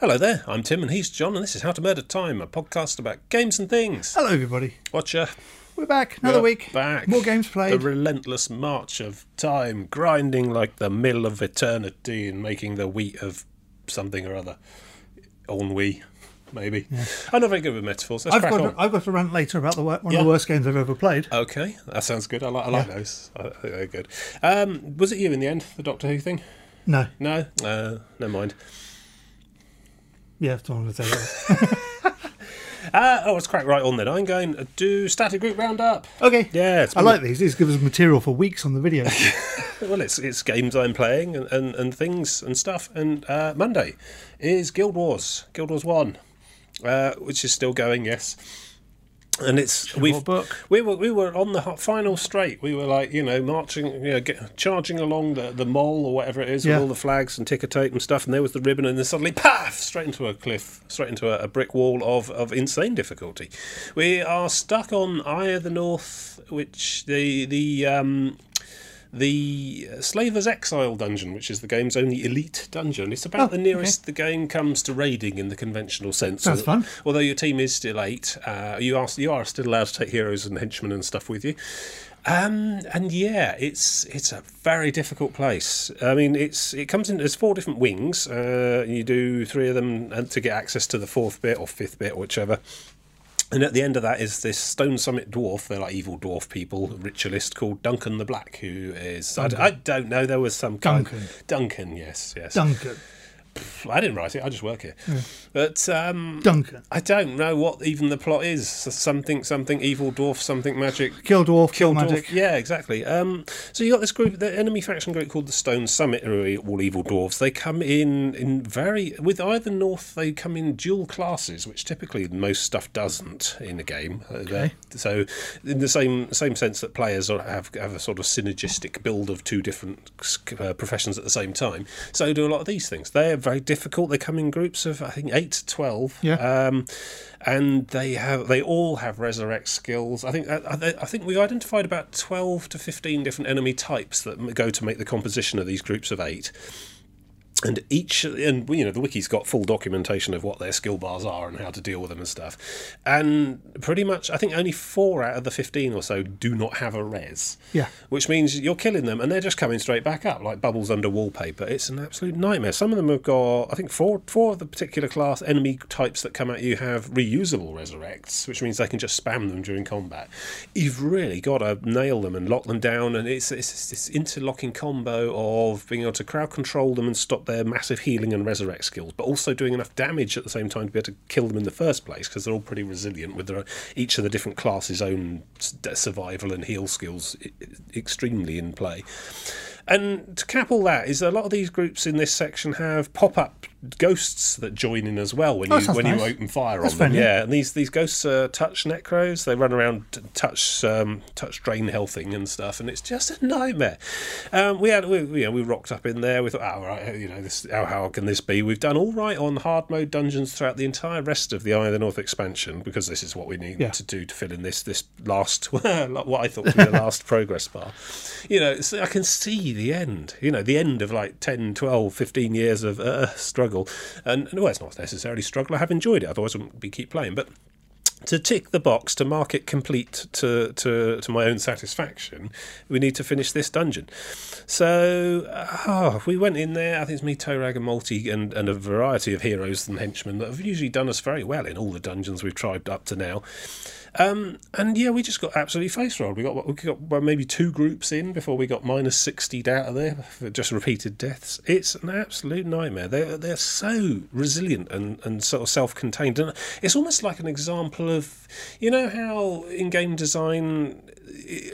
Hello there, I'm Tim and he's John, and this is How to Murder Time, a podcast about games and things. Hello, everybody. Watcher, We're back. Another we're week. back. More games played. The relentless march of time, grinding like the mill of eternity and making the wheat of something or other. Ennui, maybe. I'm not very good with metaphors. Let's I've got, on. to, I've got to rant later about the one Yeah. of the worst games I've ever played. Okay, that sounds good. I like, I like those. I think they're good. Um, was it you in the end, the Doctor Who thing? No. No? Uh, never mind. Yeah, that's what I was going to say. Uh, oh, let's crack right on then. I'm going to do Static Group Roundup. okay. Yeah, it's I like these. These give us material for weeks on the video. Well, it's it's games I'm playing and, and, and things and stuff. And uh, Monday is Guild Wars, Guild Wars One, uh, which is still going. Yes, and it's book? we were we were on the final straight. We were like you know marching, you know, get, charging along the the mall or whatever it is Yeah. with all the flags and ticker tape and stuff. And there was the ribbon, and then suddenly, paf, straight into a cliff, straight into a, a brick wall of of insane difficulty. We are stuck on Eye of the North, which the the um, the Slaver's Exile dungeon, which is the game's only elite dungeon. It's about Oh, the nearest the game comes to raiding in the conventional sense. So- fun. Although your team is still eight, uh, you are you are still allowed to take heroes and henchmen and stuff with you. Um, and yeah, it's it's a very difficult place. I mean, it's it comes in. There's four different wings. Uh, you do three of them to get access to the fourth bit or fifth bit, or whichever. And at the end of that is this Stone Summit dwarf. They're like evil dwarf people, ritualist called Duncan the Black, who is I don't know. There was some kind Duncan. Duncan, yes, yes. Duncan. I didn't write it. I just work here. But um, Duncan. I don't know what even the plot is. Something, something evil dwarf, something magic. Kill dwarf, kill, Kill magic. Dwarf. Yeah, exactly. Um, so you got this group, the enemy faction group called the Stone Summit, who are all evil dwarves. They come in in very with either North. They come in dual classes, which typically most stuff doesn't in a game. Uh, Okay. So in the same same sense that players have have a sort of synergistic build of two different uh, professions at the same time, so do a lot of these things. They're very difficult. They come in groups of I think eight to twelve. Yeah. Um, and they have they all have resurrect skills. I think I, I I think we identified about twelve to fifteen different enemy types that go to make the composition of these groups of eight. And each, and you know, the wiki's got full documentation of what their skill bars are and how to deal with them and stuff. And pretty much, I think only four out of the fifteen or so do not have a res. Yeah. Which means you're killing them and they're just coming straight back up like bubbles under wallpaper. It's an absolute nightmare. Some of them have got, I think, four four of the particular class enemy types that come at you have reusable resurrects, which means they can just spam them during combat. You've really got to nail them and lock them down, and it's it's this interlocking combo of being able to crowd control them and stop their massive healing and resurrect skills, but also doing enough damage at the same time to be able to kill them in the first place because they're all pretty resilient with their each of the different classes' own survival and heal skills extremely in play. And to cap all that is a lot of these groups in this section have pop-up ghosts that join in as well when Oh, you when you open fire That's on them. Yeah, and these these ghosts are touch necros. They run around t- touch um, touch drain healthing and stuff, and it's just a nightmare. Um, we had we you know we rocked up in there. We thought, oh right, you know this how how can this be? We've done all right on hard mode dungeons throughout the entire rest of the Eye of the North expansion because this is what we need Yeah. to do to fill in this this last what I thought was the last progress bar. You know, so I can see the end. You know, the end of like 10, 12, 15 years of uh, struggle. And, and well, it's not necessarily struggle. I have enjoyed it. Otherwise, I wouldn't be keep playing. But to tick the box to mark it complete to, to, to my own satisfaction, we need to finish this dungeon. So uh, oh, we went in there. I think it's me, Torag, and Multi, and, and a variety of heroes and henchmen that have usually done us very well in all the dungeons we've tried up to now. Um, and yeah, we just got absolutely face rolled. We got we got well, maybe two groups in before we got minus sixty out of there for just repeated deaths. It's an absolute nightmare. They're they're so resilient and, and sort of self contained, and it's almost like an example of you know how in game design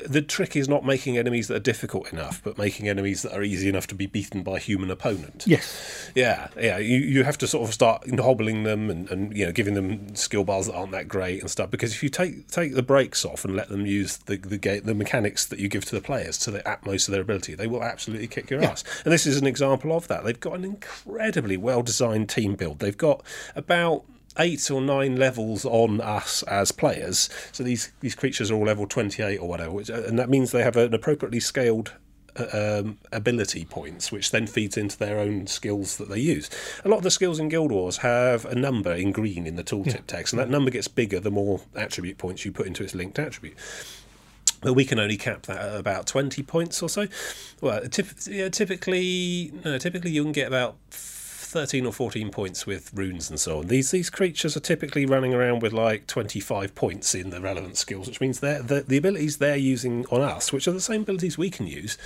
the trick is not making enemies that are difficult enough, but making enemies that are easy enough to be beaten by a human opponent. Yes. Yeah, yeah. You, you have to sort of start hobbling them and, and you know giving them skill bars that aren't that great and stuff. Because if you take take the brakes off and let them use the the, ga- the mechanics that you give to the players to the utmost of their ability, they will absolutely kick your ass. And this is an example of that. They've got an incredibly well designed team build. They've got about eight or nine levels on us as players. So these these creatures are all level twenty eight or whatever, which, and that means they have an appropriately scaled uh, um, ability points, which then feeds into their own skills that they use. A lot of the skills in Guild Wars have a number in green in the tooltip Yeah. text, and that number gets bigger the more attribute points you put into its linked attribute. But we can only cap that at about twenty points or so. Well, typ- yeah, typically, no, typically you can get about thirteen or fourteen points with runes and so on. These these creatures are typically running around with like twenty five points in the relevant skills, which means they're, the the abilities they're using on us, which are the same abilities we can use,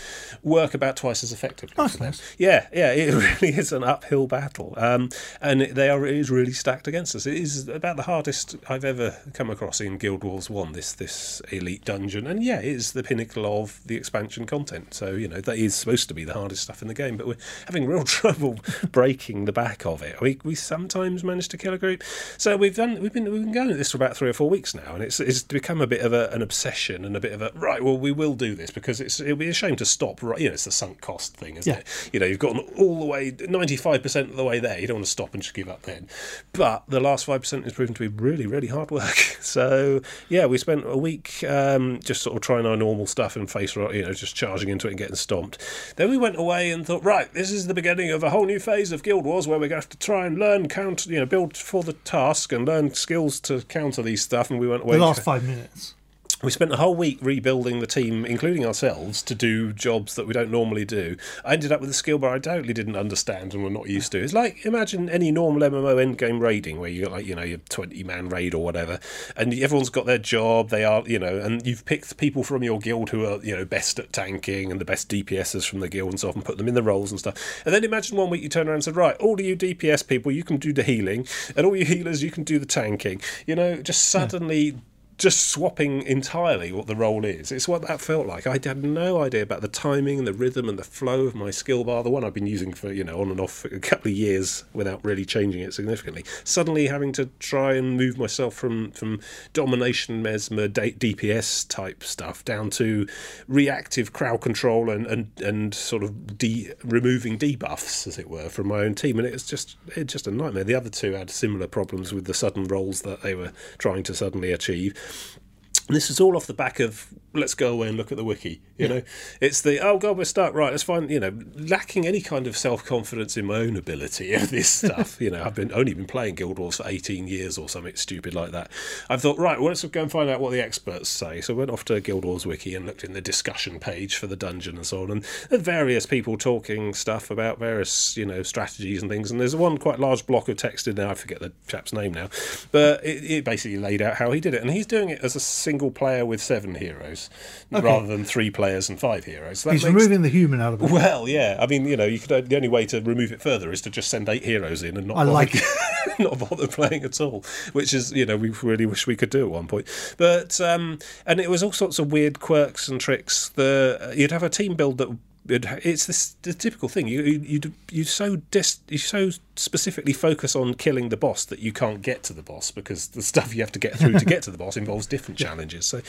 work about twice as effectively. For them. nice. Yeah, yeah, it really is an uphill battle, um, and they are it is really stacked against us. It is about the hardest I've ever come across in Guild Wars One. This this elite dungeon, and yeah, it is the pinnacle of the expansion content. So you know that is supposed to be the hardest stuff in the game, but we're having real trouble breaking the back of it. We we sometimes manage to kill a group. So we've done we've been we've been going at this for about three or four weeks now, and it's it's become a bit of a, an obsession and a bit of a right. Well, we will do this because it's it'll be a shame to stop. Right, you know, it's the sunk cost thing, isn't Yeah. it? You know, you've gotten all the way ninety five percent of the way there. You don't want to stop and just give up then. But the last five percent has proven to be really really hard work. So yeah, we spent a week um, just sort of trying our normal stuff and face you know just charging into it and getting stomped. Then we went away and thought, right, this is the beginning of a whole new phase of Guild Wars where we're going to have to try and learn count, you know, build for the task and learn skills to counter these stuff. And we went away. The last five minutes. We spent a whole week rebuilding the team, including ourselves, to do jobs that we don't normally do. I ended up with a skill bar I totally didn't understand and were not used to. It's like imagine any normal MMO endgame raiding where you got like you know your twenty man raid or whatever, and everyone's got their job. They are you know, and you've picked people from your guild who are you know best at tanking and the best DPSs from the guild and so on, and put them in the roles and stuff. And then imagine one week you turn around and said, right, all of you DPS people, you can do the healing, and all you healers, you can do the tanking. You know, just hmm. suddenly just swapping entirely what the role is. It's what that felt like. I had no idea about the timing and the rhythm and the flow of my skill bar, the one I've been using for, you know, on and off for a couple of years without really changing it significantly. Suddenly having to try and move myself from, from domination mesmer DPS type stuff down to reactive crowd control and, and, and sort of de- removing debuffs, as it were, from my own team. And it's just it's just a nightmare. The other two had similar problems with the sudden roles that they were trying to suddenly achieve. And this is all off the back of let's go away and look at the wiki. You know, it's the oh god we're stuck right. Let's find you know lacking any kind of self confidence in my own ability of this stuff. you know, I've been only been playing Guild Wars for eighteen years or something stupid like that. I've thought right, well, let's go and find out what the experts say. So I went off to Guild Wars wiki and looked in the discussion page for the dungeon and so on, and there's various people talking stuff about various you know strategies and things. And there's one quite large block of text in there. I forget the chap's name now, but it, it basically laid out how he did it, and he's doing it as a single player with seven heroes rather than three players and five heroes. He's makes- removing the human out of it. well, yeah. I mean, you know, you could the only way to remove it further is to just send eight heroes in and not I bother, like not bother playing at all. Which is, you know, we really wish we could do at one point. But um, and it was all sorts of weird quirks and tricks. The you'd have a team build that. It'd- It's this the typical thing. You you you so dis, you so specifically focus on killing the boss that you can't get to the boss because the stuff you have to get through to get to the boss involves different challenges. So,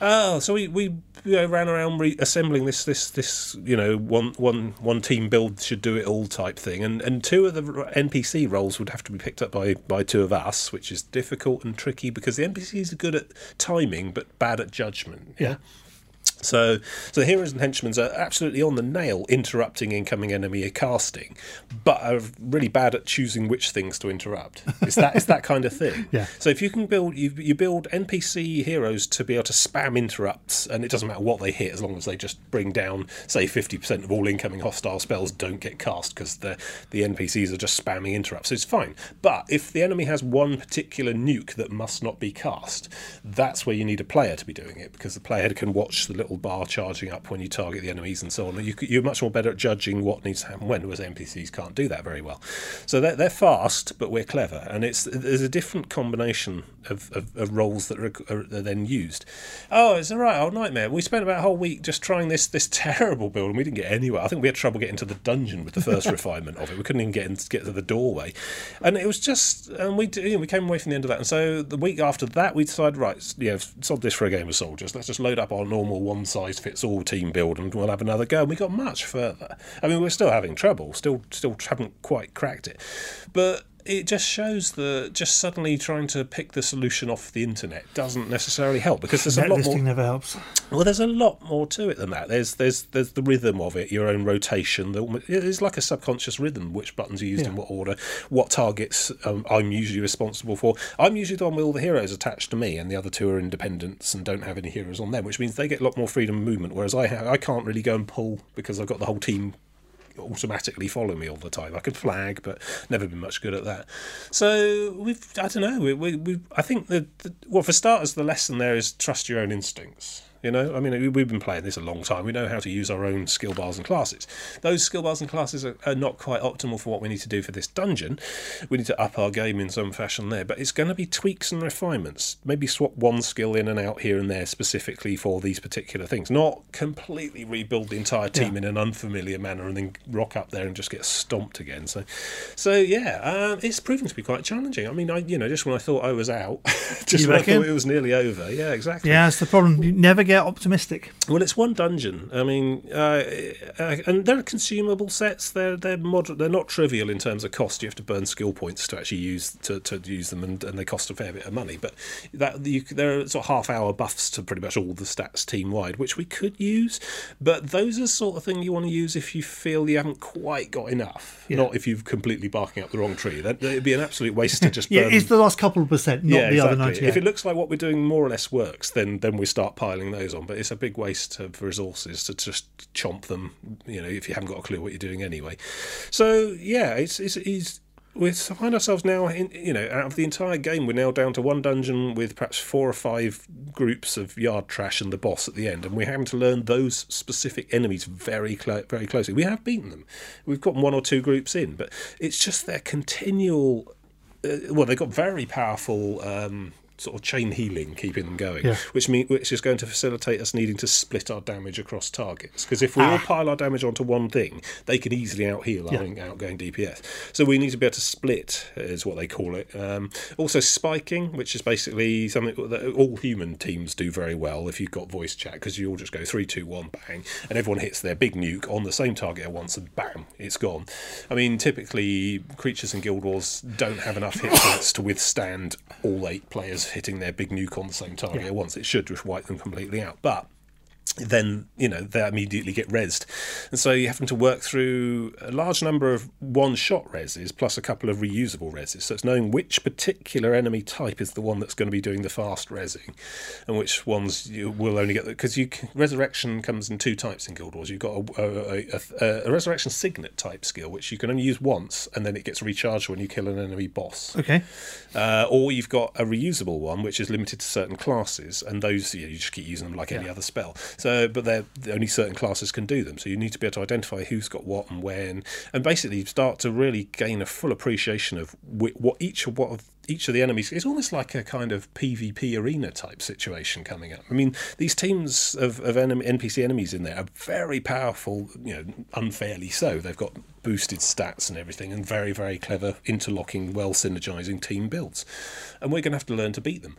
oh, so we we you know, ran around re- assembling this this this you know one one one team build should do it all type thing, and and two of the NPC roles would have to be picked up by by two of us, which is difficult and tricky because the NPCs are good at timing but bad at judgment. Yeah. So, so the heroes and henchmen are absolutely on the nail, interrupting incoming enemy casting, but are really bad at choosing which things to interrupt. It's that it's that kind of thing. Yeah. So if you can build you, you build NPC heroes to be able to spam interrupts, and it doesn't matter what they hit as long as they just bring down, say, fifty percent of all incoming hostile spells don't get cast because the the NPCs are just spamming interrupts. So it's fine. But if the enemy has one particular nuke that must not be cast, that's where you need a player to be doing it because the player can watch the little bar charging up when you target the enemies and so on. You, you're much more better at judging what needs to happen when, whereas NPCs can't do that very well. So they're, they're fast, but we're clever, and it's there's a different combination of, of, of roles that are, are, are then used. Oh, it's a right old nightmare. We spent about a whole week just trying this this terrible build, and we didn't get anywhere. I think we had trouble getting to the dungeon with the first refinement of it. We couldn't even get in, get to the doorway, and it was just. And we you know, we came away from the end of that, and so the week after that, we decided right, yeah, sod this for a game of soldiers. Let's just load up our normal one size fits all team build, and we'll have another go. And we got much further. I mean, we're still having trouble, still still haven't quite cracked it, but it just shows that just suddenly trying to pick the solution off the internet doesn't necessarily help because there's a lot listing more. never helps. Well, there's a lot more to it than that. There's there's there's the rhythm of it, your own rotation. It's like a subconscious rhythm. Which buttons are used in what order? What targets um, I'm usually responsible for? I'm usually the one with all the heroes attached to me, and the other two are independents and don't have any heroes on them, which means they get a lot more freedom of movement. Whereas I ha- I can't really go and pull because I've got the whole team automatically follow me all the time. I could flag, but never been much good at that. So we've, I don't know, we, we, we I think that, well, for starters, the lesson there is trust your own instincts. You know, I mean, we- we've been playing this a long time. We know how to use our own skill bars and classes. Those skill bars and classes are, are not quite optimal for what we need to do for this dungeon. We need to up our game in some fashion there, but it's going to be tweaks and refinements. Maybe swap one skill in and out here and there specifically for these particular things. Not completely rebuild the entire team Yeah. in an unfamiliar manner and then rock up there and just get stomped again. So, so yeah, um, it's proving to be quite challenging. I mean, I you know just when I thought I was out, just You when I thought it was nearly over. Yeah, exactly. Yeah, that's the problem. You never get optimistic. Well, it's one dungeon. I mean, uh, uh, and they're consumable sets. They're they're moderate. They're not trivial in terms of cost. You have to burn skill points to actually use to, to use them, and, and they cost a fair bit of money. But that you, there are sort of half hour buffs to pretty much all the stats team wide, which we could use. But those are the sort of thing you want to use if you feel you haven't quite got enough. Yeah. Not if you've completely barking up the wrong tree. That it'd be an absolute waste to just Yeah, burn it's the last couple of percent, not the other ninety. if it looks like what we're doing more or less works, then then we start piling those on. But it's a big waste of resources to just chomp them. You know, if you haven't got a clue what you're doing anyway. So yeah, it's it's. it's we find ourselves now, in, you know, out of the entire game, we're now down to one dungeon with perhaps four or five groups of yard trash and the boss at the end, and we're having to learn those specific enemies very, clo- very closely. We have beaten them; we've got one or two groups in, but it's just their continual uh, well, they've got very powerful um, sort of chain healing keeping them going, Yeah. which mean which is going to facilitate us needing to split our damage across targets. Because if we all Ah. pile our damage onto one thing, they can easily out heal our outgoing DPS. So we need to be able to split, is what they call it. Um, also, spiking, which is basically something that all human teams do very well if you've got voice chat, because you all just go three, two, one, bang, and everyone hits their big nuke on the same target at once, and bam, it's gone. I mean, typically creatures in Guild Wars don't have enough hit points to withstand all eight players hitting their big nuke on the same target Yeah. at once. It should just wipe them completely out, but then you know they immediately get rezzed, and so you're having to work through a large number of one-shot reses plus a couple of reusable reses. So it's knowing which particular enemy type is the one that's going to be doing the fast resing, and which ones you will only get because you resurrection comes in two types in Guild Wars. You've got a, a, a, a resurrection signet type skill, which you can only use once, and then it gets recharged when you kill an enemy boss. Okay. Uh, or you've got a reusable one, which is limited to certain classes, and those you, know, you just keep using them like any other spell. So, but they're only certain classes can do them. So you need to be able to identify who's got what and when, and basically start to really gain a full appreciation of wh- what each of what of each of the enemies. It's almost like a kind of PvP arena type situation coming up. I mean, these teams of, of enemy, NPC enemies in there are very powerful. You know, unfairly so. They've got boosted stats and everything, and very very clever interlocking, well synergizing team builds, and we're going to have to learn to beat them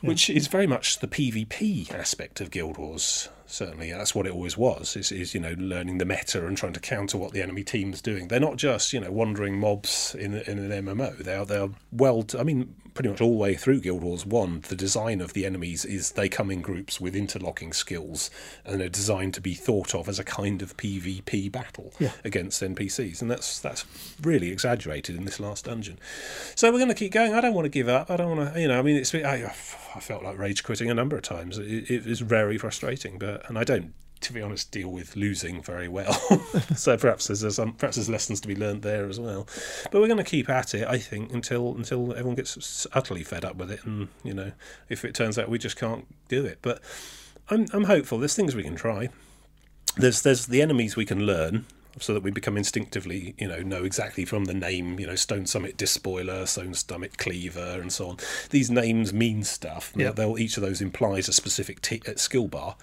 which is very much the PvP aspect of Guild Wars. Certainly, that's what it always was. Is, is you know learning the meta and trying to counter what the enemy team's doing. They're not just you know wandering mobs in in an MMO. They are they are well. I mean, pretty much all the way through Guild Wars One, the design of the enemies is they come in groups with interlocking skills and they're designed to be thought of as a kind of PvP battle Yeah. against NPCs, and that's that's really exaggerated in this last dungeon. So we're going to keep going. I don't want to give up. I don't want to, you know. I mean, it's I, I felt like rage quitting a number of times. It, it is very frustrating, but and I don't, to be honest, deal with losing very well. so perhaps there's, some perhaps there's lessons to be learned there as well. But we're going to keep at it, I think, until until everyone gets utterly fed up with it, and you know, if it turns out we just can't do it. But I'm I'm hopeful. There's things we can try there's there's the enemies we can learn so that we become instinctively, you know, know exactly from the name, you know, Stone Summit Despoiler, Stone Summit Cleaver, and so on. These names mean stuff. Yeah. They'll, each of those implies a specific t- uh, skill bar,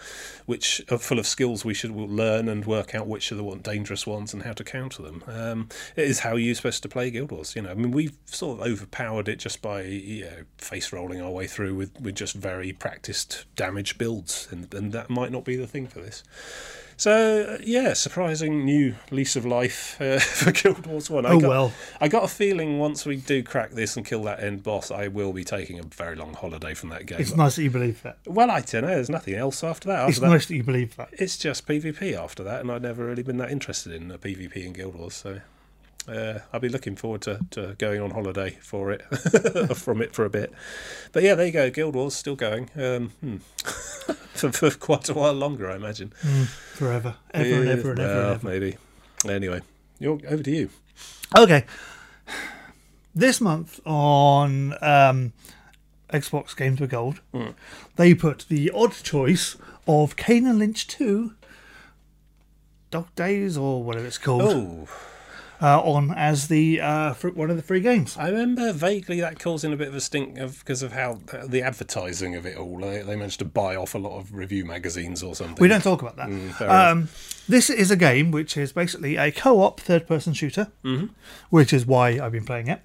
which are full of skills we should learn and work out which are the one dangerous ones and how to counter them. Um, it is how you're supposed to play Guild Wars. You know, I mean, we've sort of overpowered it just by you know face rolling our way through with, with just very practiced damage builds, and, and that might not be the thing for this. So uh, yeah, surprising new lease of life uh, for Guild Wars One. I Oh, got, well. I got a feeling once we do crack this and kill that end boss, I will be taking a very long holiday from that game. It's nice that you believe that. well, I don't know. There's nothing else after that. After It's that, nice that you believe that. it's just PvP after that, and I've never really been that interested in PvP in Guild Wars. So uh, I'll be looking forward to, to going on holiday for it from it for a bit. But yeah, there you go. Guild Wars still going um, hmm. for, for quite a while longer, I imagine. Forever. Ever and ever and ever well, and ever. Maybe. Anyway, you're over to you. Okay. This month on um, Xbox Games with Gold, Hmm. they put the odd choice of Kane and Lynch 2 Dog Days or whatever it's called Oh, uh, on as the uh, one of the free games. I remember vaguely that causing a bit of a stink of because of how the advertising of it all. They, they managed to buy off a lot of review magazines or something. We don't talk about that. Mm, um, this is a game which is basically a co-op third-person shooter, Mm-hmm. which is why I've been playing it,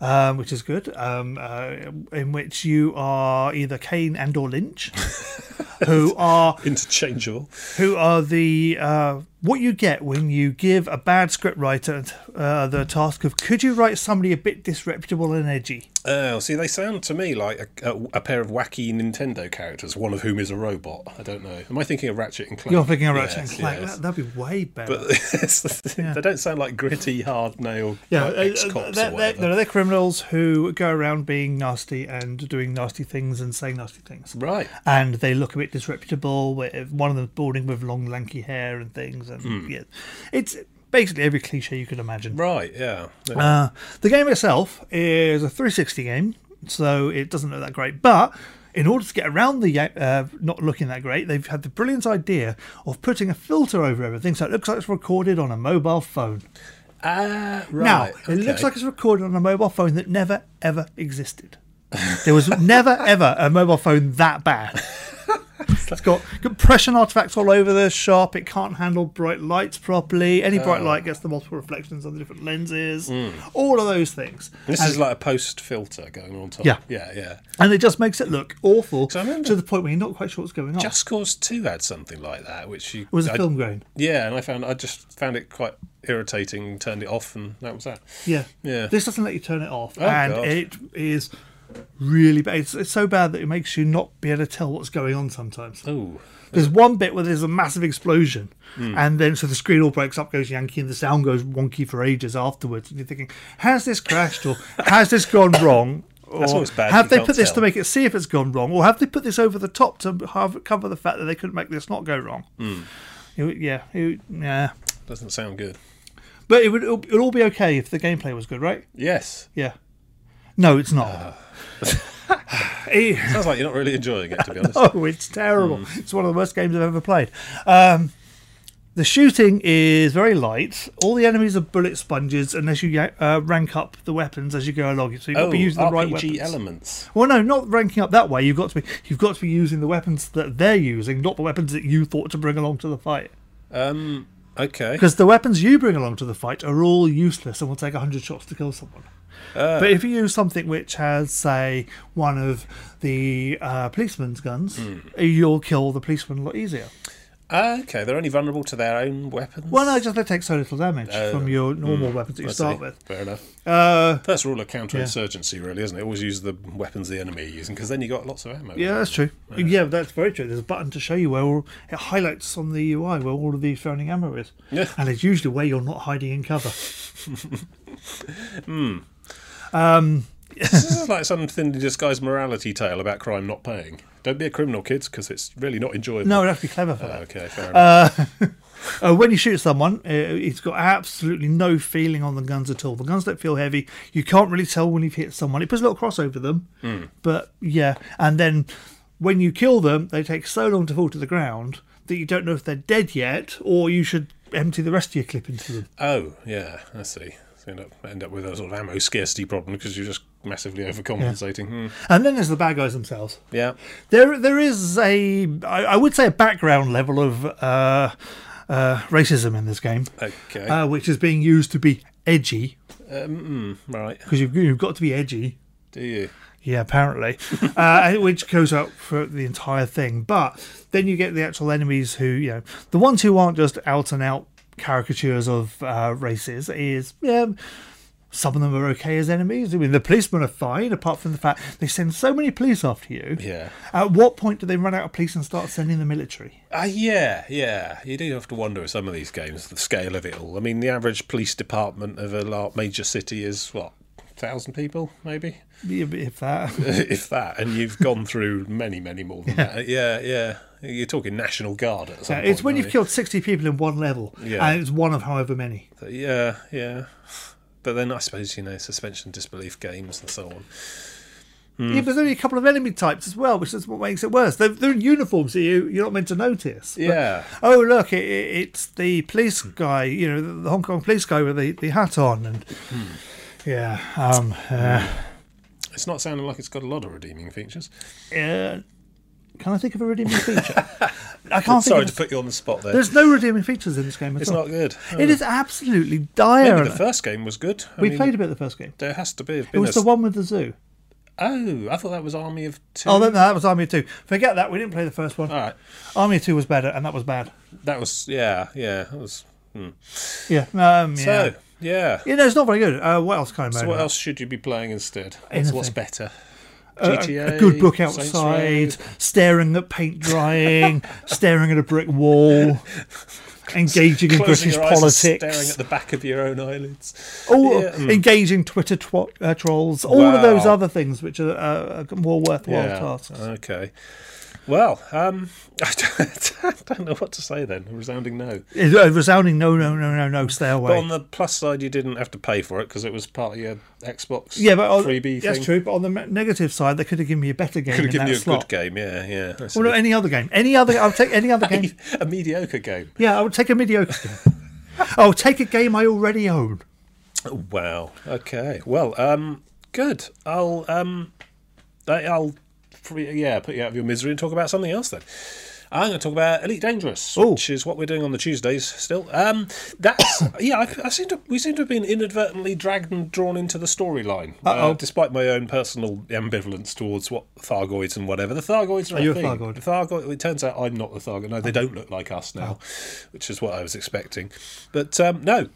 um, which is good. Um, uh, in which you are either Kane and or Lynch, who are Interchangeable. who are the uh, what you get when you give a bad script writer uh, the task of could you write somebody a bit disreputable and edgy? Oh, see, they sound to me like a, a, a pair of wacky Nintendo characters, one of whom is a robot. I don't know. Am I thinking of Ratchet and Clank? You're thinking of Ratchet Yes, and Clank. yes. That, that'd be way better. But thing, they don't sound like gritty, hard nailed Yeah, like, uh, ex-cops they're, they're, they're criminals who go around being nasty and doing nasty things and saying nasty things. Right. And they look a bit disreputable. with- One of them's balding with long, lanky hair and things. And Hmm. yeah, it's basically every cliche you could imagine. Right, yeah. Uh, the game itself is a 360 game, so it doesn't look that great. But in order to get around the uh, not looking that great, they've had the brilliant idea of putting a filter over everything, so it looks like it's recorded on a mobile phone. Ah, right. Now, it looks like it's recorded on a mobile phone that never ever existed. There was never ever a mobile phone that bad. It's got compression artifacts all over the shop. It can't handle bright lights properly. Any bright oh. light gets the multiple reflections on the different lenses. Hmm. All of those things. This and, is like a post filter going on top. Yeah. Yeah, yeah. and it just makes it look awful So I remember- to the point where you're not quite sure what's going on. Just Cause 2 had something like that, which you. it was a I- film grain. Yeah, and I found I just found it quite irritating, turned it off, and that was that. Yeah. Yeah. This doesn't let you turn it off. Oh, and God. it is really bad. It's, it's so bad that it makes you not be able to tell what's going on sometimes. Oh, There's one bit where there's a massive explosion, Hmm. and then so the screen all breaks up, goes Yankee, and the sound goes wonky for ages afterwards. And you're thinking, has this crashed or has this gone wrong? Or That's always bad, Have they put this to make it see if it's gone wrong, or have they put this over the top to have, cover the fact that they couldn't make this not go wrong? Hmm. It- yeah, it- yeah. doesn't sound good. But it would it'll, it'll all be okay if the gameplay was good, right? Yes. Yeah. No, it's not. Eh, Sounds like you're not really enjoying it, to be honest. oh, it's terrible. Hmm. It's one of the worst games I've ever played. Um, the shooting is very light. All the enemies are bullet sponges unless you uh, rank up the weapons as you go along. So you've got Oh, to be using the right RPG weapons. elements. Well, no, not ranking up that way. You've got to be you've got to be using the weapons that they're using, not the weapons that you thought to bring along to the fight. Um, okay. Because the weapons you bring along to the fight are all useless and will take hundred shots to kill someone. Uh, But if you use something which has, say, one of the uh, policeman's guns, Hmm. you'll kill the policeman a lot easier. ah, okay, they're only vulnerable to their own weapons. Well, no, just they take so little damage Oh, from your normal weapons that you I start see. with. Fair enough. Uh, First rule of counterinsurgency, really, isn't it? Always use the weapons the enemy are using, because then you got lots of ammo. yeah, that's true. Yeah, that's very true. There's a button to show you where all, it highlights on the UI where all of the surrounding ammo is. Yeah. And it's usually where you're not hiding in cover. this is like some thin disguised morality tale about crime not paying. Don't be a criminal, kids, because it's really not enjoyable. No, it'd have to be clever for Oh, that. okay, fair enough. Uh, when you shoot someone, uh, it's got absolutely no feeling on the guns at all. The guns don't feel heavy. You can't really tell when you've hit someone. It puts a little cross over them, but yeah. And then when you kill them, they take so long to fall to the ground that you don't know if they're dead yet, or you should empty the rest of your clip into them. oh, yeah, I see. End up, end up with a sort of ammo scarcity problem because you're just massively overcompensating. Hmm. And then there's the bad guys themselves. Yeah. There, there is a, I, I would say, a background level of uh, uh, racism in this game, Okay. uh, which is being used to be edgy um, mm, right. because you've, you've got to be edgy. Do you? Yeah, apparently, uh, which goes up for the entire thing. But then you get the actual enemies who, you know, the ones who aren't just out and out caricatures of uh, races is, yeah, some of them are okay as enemies. I mean, the policemen are fine, apart from the fact they send so many police after you. Yeah. At what point do they run out of police and start sending the military? Uh, yeah, yeah. You do have to wonder with some of these games the scale of it all. I mean, the average police department of a major city is what thousand people, maybe, Yeah, If that. if that. And you've gone through many, many more than that. Yeah, yeah. You're talking National Guard at some Yeah, point. it's when you've killed 60 people in one level, Yeah. and it's one of however many. Yeah, yeah. But then I suppose you know suspension disbelief games and so on. Hmm. Yeah, there's only a couple of enemy types as well, which is what makes it worse. They're, they're in uniforms so you, you're not meant to notice. But, Yeah. oh, look, it, it, it's the police guy, you know, the, the Hong Kong police guy with the, the hat on. and Hmm. Yeah. Um, uh, It's not sounding like it's got a lot of redeeming features. uh, can I think of a redeeming feature? I can't Sorry to put you on the spot there. There's no redeeming features in this game at It's all. not good. It is absolutely dire. Maybe the first game was good. I we mean, played a bit of the first game. There has to be. It was the one with the zoo. Oh, I thought that was Army of Two. Oh, no, that was Army of Two. Forget that. We didn't play the first one. All right. Army of Two was better, and that was bad. That was yeah, yeah. That was Yeah. Um, yeah. so yeah. You know, it's not very good. Uh, what else can I So what about? else should you be playing instead? What's better? A- a- a good book outside, staring at paint drying, staring at a brick wall, engaging in British your eyes and politics, staring at the back of your own eyelids. all Yeah, mm. engaging Twitter twa- uh, trolls, all of those other things which are uh, more worthwhile Yeah. tasks. Okay. Well, um, I don't know what to say then. A resounding no. A resounding no, no, no, no, no, stay away. But on the plus side, you didn't have to pay for it because it was part of your Xbox yeah, but on, freebie that's thing. true. But on the negative side, they could have given me a better game. Could have given you a slot. good game. Yeah, yeah. Well, no, any other game. Any other. I'll take any other game. a mediocre game. Yeah, I would take a mediocre game. I'll take a game I already own. Wow. Okay. Well, um, good. I'll um, I'll free, yeah put you out of your misery and talk about something else then. I'm going to talk about Elite Dangerous, Ooh. which is what we're doing on the Tuesdays still. Um, that's yeah. I, I seem to we seem to have been inadvertently dragged and drawn into the storyline, uh, despite my own personal ambivalence towards what Thargoids and whatever. The Thargoids are, Are you a. Thargoid? The Thargoid. It turns out I'm not the Thargoid. No, they don't look like us now, which is what I was expecting. But um, no,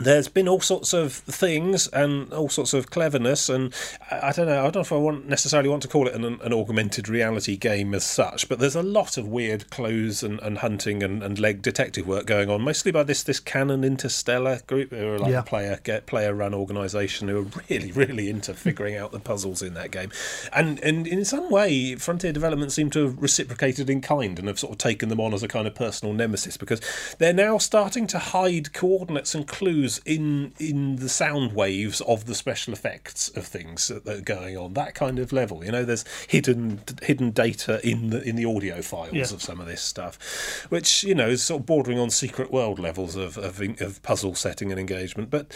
there's been all sorts of things and all sorts of cleverness and I don't know I don't know if I want necessarily want to call it an, an augmented reality game as such but there's a lot of weird clothes and, and hunting and, and leg detective work going on mostly by this this Canonn Interstellar group who are like Yeah. a player get player run organisation who are really really into figuring out the puzzles in that game and and in some way Frontier Development seem to have reciprocated in kind and have sort of taken them on as a kind of personal nemesis because they're now starting to hide coordinates and clues in in the sound waves of the special effects of things that are going on that kind of level. You know there's hidden hidden data in the in the audio files Yeah. of some of this stuff which you know is sort of bordering on secret world levels of of, of puzzle setting and engagement. But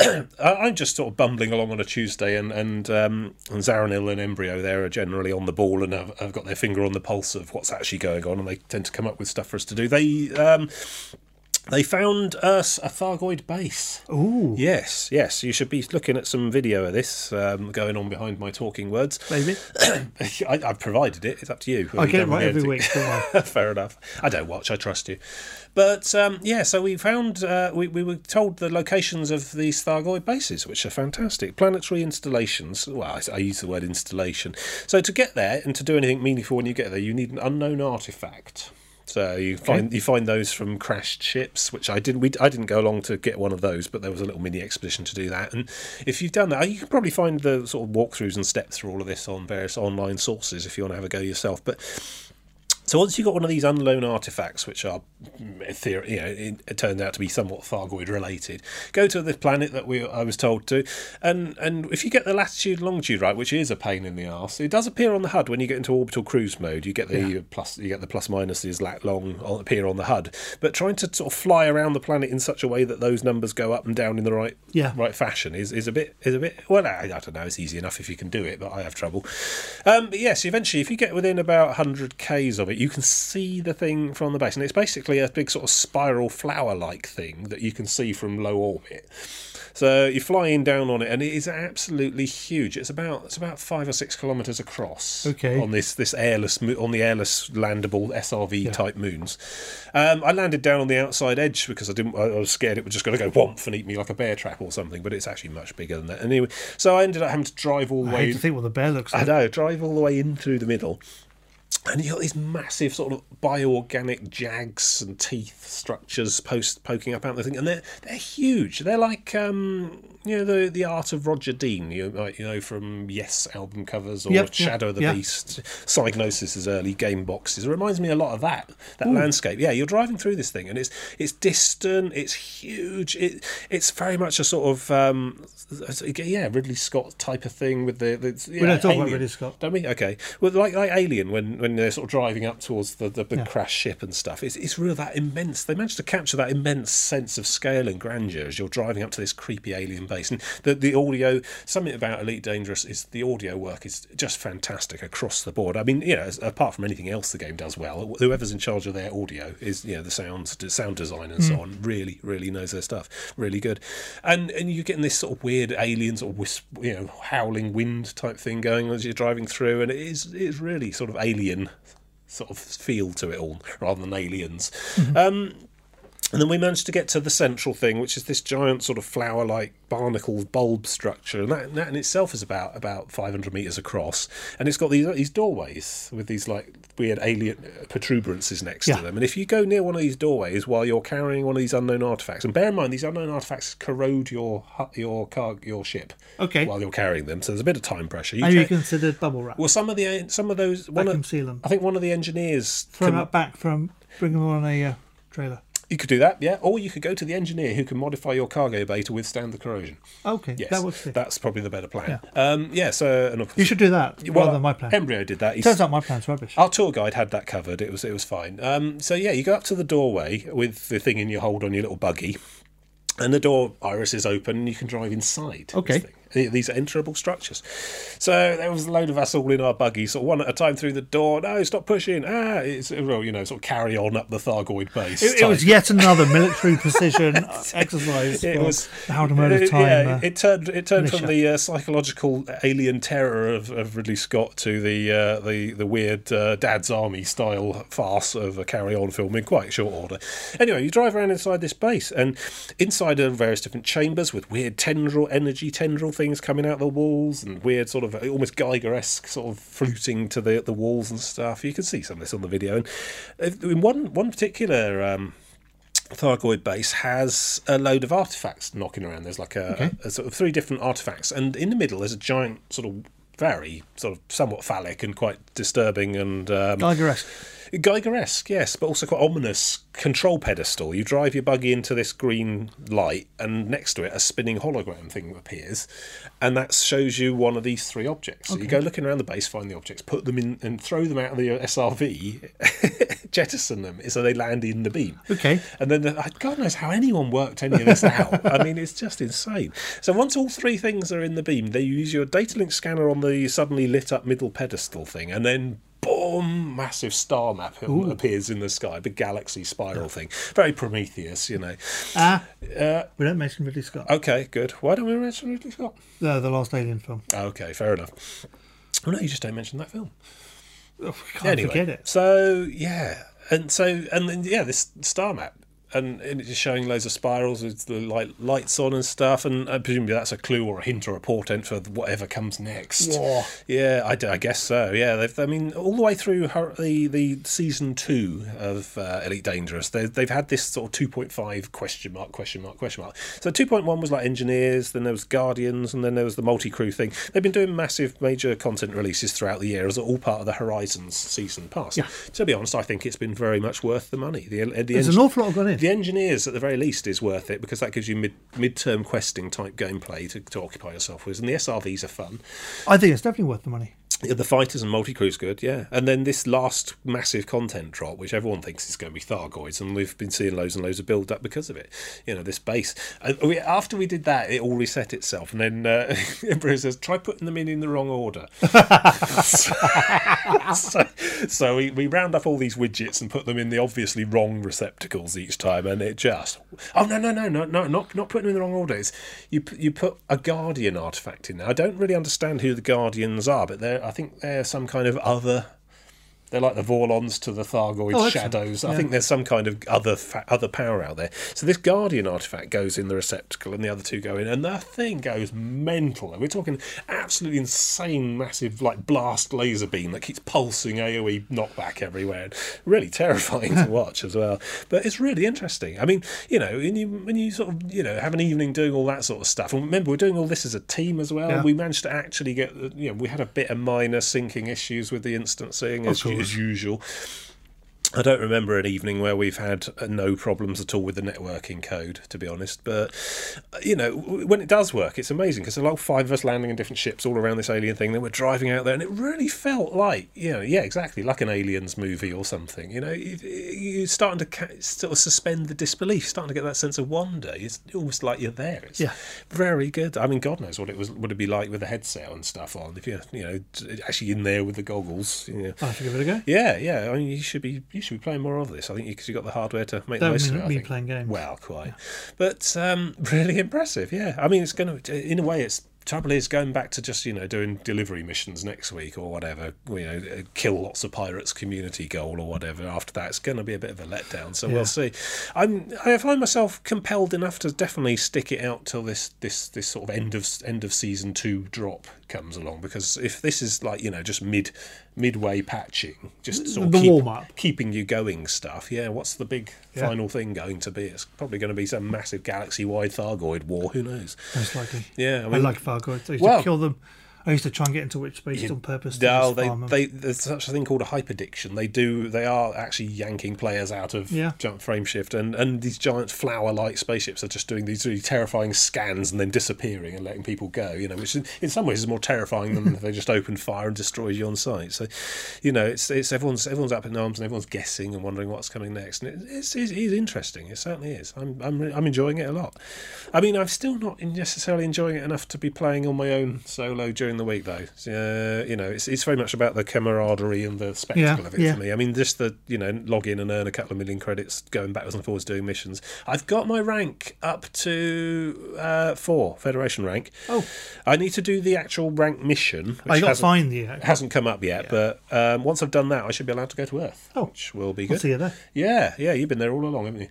I'm just sort of bumbling along on a Tuesday and and, um, and Zaranil and Embryo there are generally on the ball and have, have got their finger on the pulse of what's actually going on and they tend to come up with stuff for us to do. They um, they found us a Thargoid base. Ooh, Yes, yes. You should be looking at some video of this um, going on behind my talking words. maybe. I, I've provided it. It's up to you. I get it right every week. Fair enough. I don't watch. I trust you. But um, yeah, so we found uh, we we were told the locations of these Thargoid bases, which are fantastic planetary installations. Well, I, I use the word installation. So to get there and to do anything meaningful when you get there, you need an unknown artifact. So you find you find those from crashed ships, which I didn't. We, I didn't go along to get one of those, but there was a little mini expedition to do that. And if you've done that, you can probably find the sort of walkthroughs and steps through all of this on various online sources if you want to have a go yourself. But so once you've got one of these unknown artifacts, which are, theory, you know, it, it turned out to be somewhat Thargoid related, go to this planet that we I was told to, and and if you get the latitude longitude right, which is a pain in the arse, it does appear on the HUD when you get into orbital cruise mode. You get the plus, you get the plus minuses lat long appear on the HUD, but trying to sort of fly around the planet in such a way that those numbers go up and down in the right Yeah. right fashion is, is a bit is a bit well I, I don't know it's easy enough if you can do it but I have trouble um, but yes eventually if you get within about 100 k's of it you can see the thing from the base, and it's basically a big sort of spiral flower-like thing that you can see from low orbit. So you're flying down on it, and it is absolutely huge. It's about it's about five or six kilometers across. Okay. On this this airless on the airless landable SRV type moons. Um, I landed down on the outside edge because I didn't. I I was scared it was just going to go whomp and eat me like a bear trap or something. But it's actually much bigger than that. Anyway, so I ended up having to drive all the I way. hate to think what the bear looks like. I know, drive all the way in through the middle. And you got these massive sort of bioorganic jags and teeth structures post poking up out of the thing, and they're they're huge. They're like um, you know the the art of Roger Dean, you know, you know from Yes album covers or Yep, yep, Shadow of the yeah. Beast, Psygnosis' early game boxes. It reminds me a lot of that that landscape. Yeah, you're driving through this thing, and it's it's distant, it's huge. It it's very much a sort of um, yeah Ridley Scott type of thing with the, the yeah, We don't talk about Ridley Scott. Don't we? Okay. Well, like like Alien, when when they're sort of driving up towards the the big Yeah. crash ship and stuff, it's it's real that immense. They managed to capture that immense sense of scale and grandeur as you're driving up to this creepy alien base, and the the audio. Something about Elite Dangerous is the audio work is just fantastic across the board. I mean, you know, apart from anything else the game does well, whoever's in charge of their audio is you know the sound sound design and so hmm. on really really knows their stuff. Really good, and and you're getting this sort of weird alien sort of wisp, you know, howling wind type thing going as you're driving through, and it is it is really sort of alien sort of feel to it all rather than aliens. Um, and then we managed to get to the central thing, which is this giant sort of flower-like barnacle bulb structure, and that, that in itself is about about 500 meters across, and it's got these these doorways with these like weird alien protuberances next Yeah. to them. And if you go near one of these doorways while you're carrying one of these unknown artifacts, and bear in mind these unknown artifacts corrode your your car your ship Okay. while you're carrying them, so there's a bit of time pressure. You Have you considered bubble wrap? well, some of the some of those one Vacuum of, seal them. I think one of the engineers Throw them out back from, bring them on a uh, trailer. You could do that, yeah. Or you could go to the engineer who can modify your cargo bay to withstand the corrosion. Okay, Yes, that works. too. that's probably the better plan. Yeah, um, yeah so and You should do that well, rather than my plan. Embryo did that. He's, Turns out my plan's rubbish. our tour guide had that covered. It was it was fine. Um, so yeah, you go up to the doorway with the thing in your hold on your little buggy, and the door iris is open, and you can drive inside. this Okay. These are enterable structures. So there was a load of us all in our buggy, sort of one at a time through the door. No, stop pushing. Ah, it's well, you know, sort of carry on up the Thargoid base. It, it was yet another military precision exercise. It was how to murder time. Yeah, uh, it turned it turned from the uh, psychological alien terror of, of Ridley Scott to the uh, the the weird uh, Dad's Army style farce of a carry on film in quite short order. Anyway, you drive around inside this base, and inside are various different chambers with weird tendril energy tendril things coming out the walls, and weird sort of almost Giger esque sort of fluting to the the walls and stuff. You can see some of this on the video, and uh, in one one particular. Um, Thargoid base has a load of artifacts knocking around. There's like a, a, sort of three different artifacts, and in the middle there's a giant sort of very sort of somewhat phallic and quite disturbing and um, Giger-esque. Giger-esque, yes, but also quite ominous control pedestal. You drive your buggy into this green light, and next to it, a spinning hologram thing appears, and that shows you one of these three objects. So you go looking around the base, find the objects, put them in, and throw them out of the SRV, jettison them so they land in the beam. Okay. And then the, uh, God knows how anyone worked any of this out. I mean, it's just insane. So once all three things are in the beam, they use your data link scanner on the suddenly lit up middle pedestal thing, and then boom, massive star map appears in the sky, the galaxy spiral thing. Very Prometheus, you know. Ah, Uh, we don't mention Ridley Scott. okay, good. Why don't we mention Ridley Scott? The, the last Alien film. Okay, fair enough. Oh no, you just don't mention that film. Oh, can't anyway, forget it. So yeah, and so and then yeah, this star map, and, and it's just showing loads of spirals with the light lights on and stuff, and uh, presumably that's a clue or a hint or a portent for whatever comes next. Whoa. Yeah, I, d- I guess so. Yeah, they've, I mean, all the way through the the season two of uh, Elite Dangerous, they, they've had this sort of two point five question mark question mark question mark. So two point one was like engineers, then there was Guardians, and then there was the multi crew thing. They've been doing massive major content releases throughout the year as all part of the Horizons season pass. Yeah. To be honest, I think it's been very much worth the money. The, the There's eng- an awful lot gone in. The engineers, at the very least, is worth it because that gives you mid mid-term questing type gameplay to, to occupy yourself with, and the SRVs are fun. I think it's definitely worth the money. The fighters and multi crew's good, yeah. And then this last massive content drop, which everyone thinks is going to be Thargoids, and we've been seeing loads and loads of build up because of it. You know, this base. And we, after we did that, it all reset itself, and then uh, Emperor says, "Try putting them in in the wrong order." so, so we, we round up all these widgets and put them in the obviously wrong receptacles each time, and it just oh no no no no no not not putting them in the wrong order. It's, you you put a guardian artifact in there. I don't really understand who the guardians are, but they're I think they're some kind of other. They're like the Vorlons to the Thargoid Oh, shadows. I think there's some kind of other fa- other power out there. So this Guardian artifact goes in the receptacle, and the other two go in, and the thing goes mental. We're talking absolutely insane, massive like blast laser beam that keeps pulsing AOE knockback everywhere. Really terrifying to watch as well. But it's really interesting. I mean, you know, when you when you sort of you know have an evening doing all that sort of stuff, and remember we're doing all this as a team as well. Yeah. We managed to actually get you know we had a bit of minor syncing issues with the instancing as, course. As usual. I don't remember an evening where we've had uh, no problems at all with the networking code, to be honest. But uh, you know, when it does work, it's amazing because a lot of five of us landing in different ships all around this alien thing. Then we're driving out there, and it really felt like, you know, yeah, exactly, like an aliens movie or something. You know, you, you're starting to sort of suspend the disbelief, starting to get that sense of wonder. It's almost like you're there. It's Yeah. very good. I mean, God knows what it was would it be like with the headset and stuff on if you're, you know, actually in there with the goggles. You know. I'll have to give it a go. Yeah, yeah. I mean, you should be you should be playing more of this. I think because you, have got the hardware to make the most of it. Mean me playing games. Well, quite, but um, really impressive. Yeah, I mean, it's going to in a way it's. Trouble is going back to just you know doing delivery missions next week or whatever. You know, uh, kill lots of pirates community goal or whatever. After that, it's going to be a bit of a letdown. So Yeah. we'll see. I'm I find myself compelled enough to definitely stick it out till this this this sort of end of end of season two drop comes along because if this is like you know just mid midway patching, just sort of The keep- warm-up. keeping you going stuff. Yeah, what's the big Yeah. final thing going to be? It's probably going to be some massive galaxy-wide Thargoid war. Who knows? Most likely. Yeah, I I, like Thargoids. I used Well- to kill them. I used to try and get into witch space on purpose. To No, they, they there's such a thing called a hyperdiction. They do they are actually yanking players out of Yeah. jump frame shift, and and these giant flower-like spaceships are just doing these really terrifying scans and then disappearing and letting people go. You know, which in, in some ways is more terrifying than if they just open fire and destroy you on sight. So, you know, it's it's everyone's everyone's up in arms and everyone's guessing and wondering what's coming next, and it, it's, it's, it's interesting. It certainly is. I'm I'm I'm enjoying it a lot. I mean, I'm still not necessarily enjoying it enough to be playing on my own solo during the week, though. Uh, you know, it's, it's very much about the camaraderie and the spectacle Yeah, of it yeah. for me. I mean, just the you know log in and earn a couple of million credits going backwards and forwards doing missions. I've got my rank up to uh, four Federation rank. Oh. I need to do the actual rank mission. Which I got fine the. it hasn't come up yet, but um, once I've done that, I should be allowed to go to Earth. Oh. which will be good. see you there. Yeah, yeah, you've been there all along, haven't you?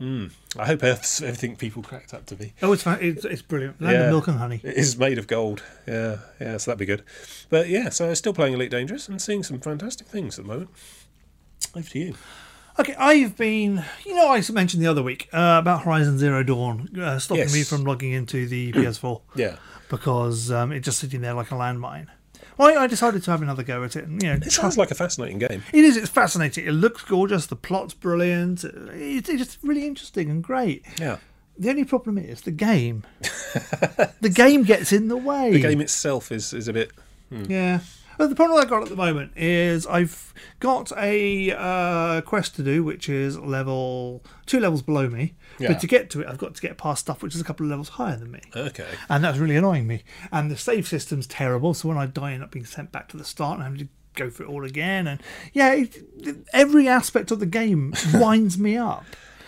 Mm. I hope Earth's everything people cracked up to be. Oh, it's fine. It's, it's brilliant. Land Yeah. of milk and honey. It is made of gold. Yeah, yeah, so that'd be good. But yeah, so I'm still playing Elite Dangerous and seeing some fantastic things at the moment. Over to you. Okay, I've been. You know, I mentioned the other week uh, about Horizon Zero Dawn uh, stopping Yes. me from logging into the PS4 Yeah. because um, it's just sitting there like a landmine. I I decided to have another go at it, and you know, It sounds like a fascinating game. It is. It's fascinating. It looks gorgeous. The plot's brilliant. It's, it's just really interesting and great. Yeah. The only problem is the game. the game gets in the way. The game itself is, is a bit. Hmm. Yeah. But the problem I've got at the moment is I've got a uh, quest to do, which is level two levels below me. Yeah. But to get to it, I've got to get past stuff which is a couple of levels higher than me. Okay. And that's really annoying me. And the save system's terrible. So when I die, I end up being sent back to the start and having to go through it all again. And yeah, it, every aspect of the game winds me up.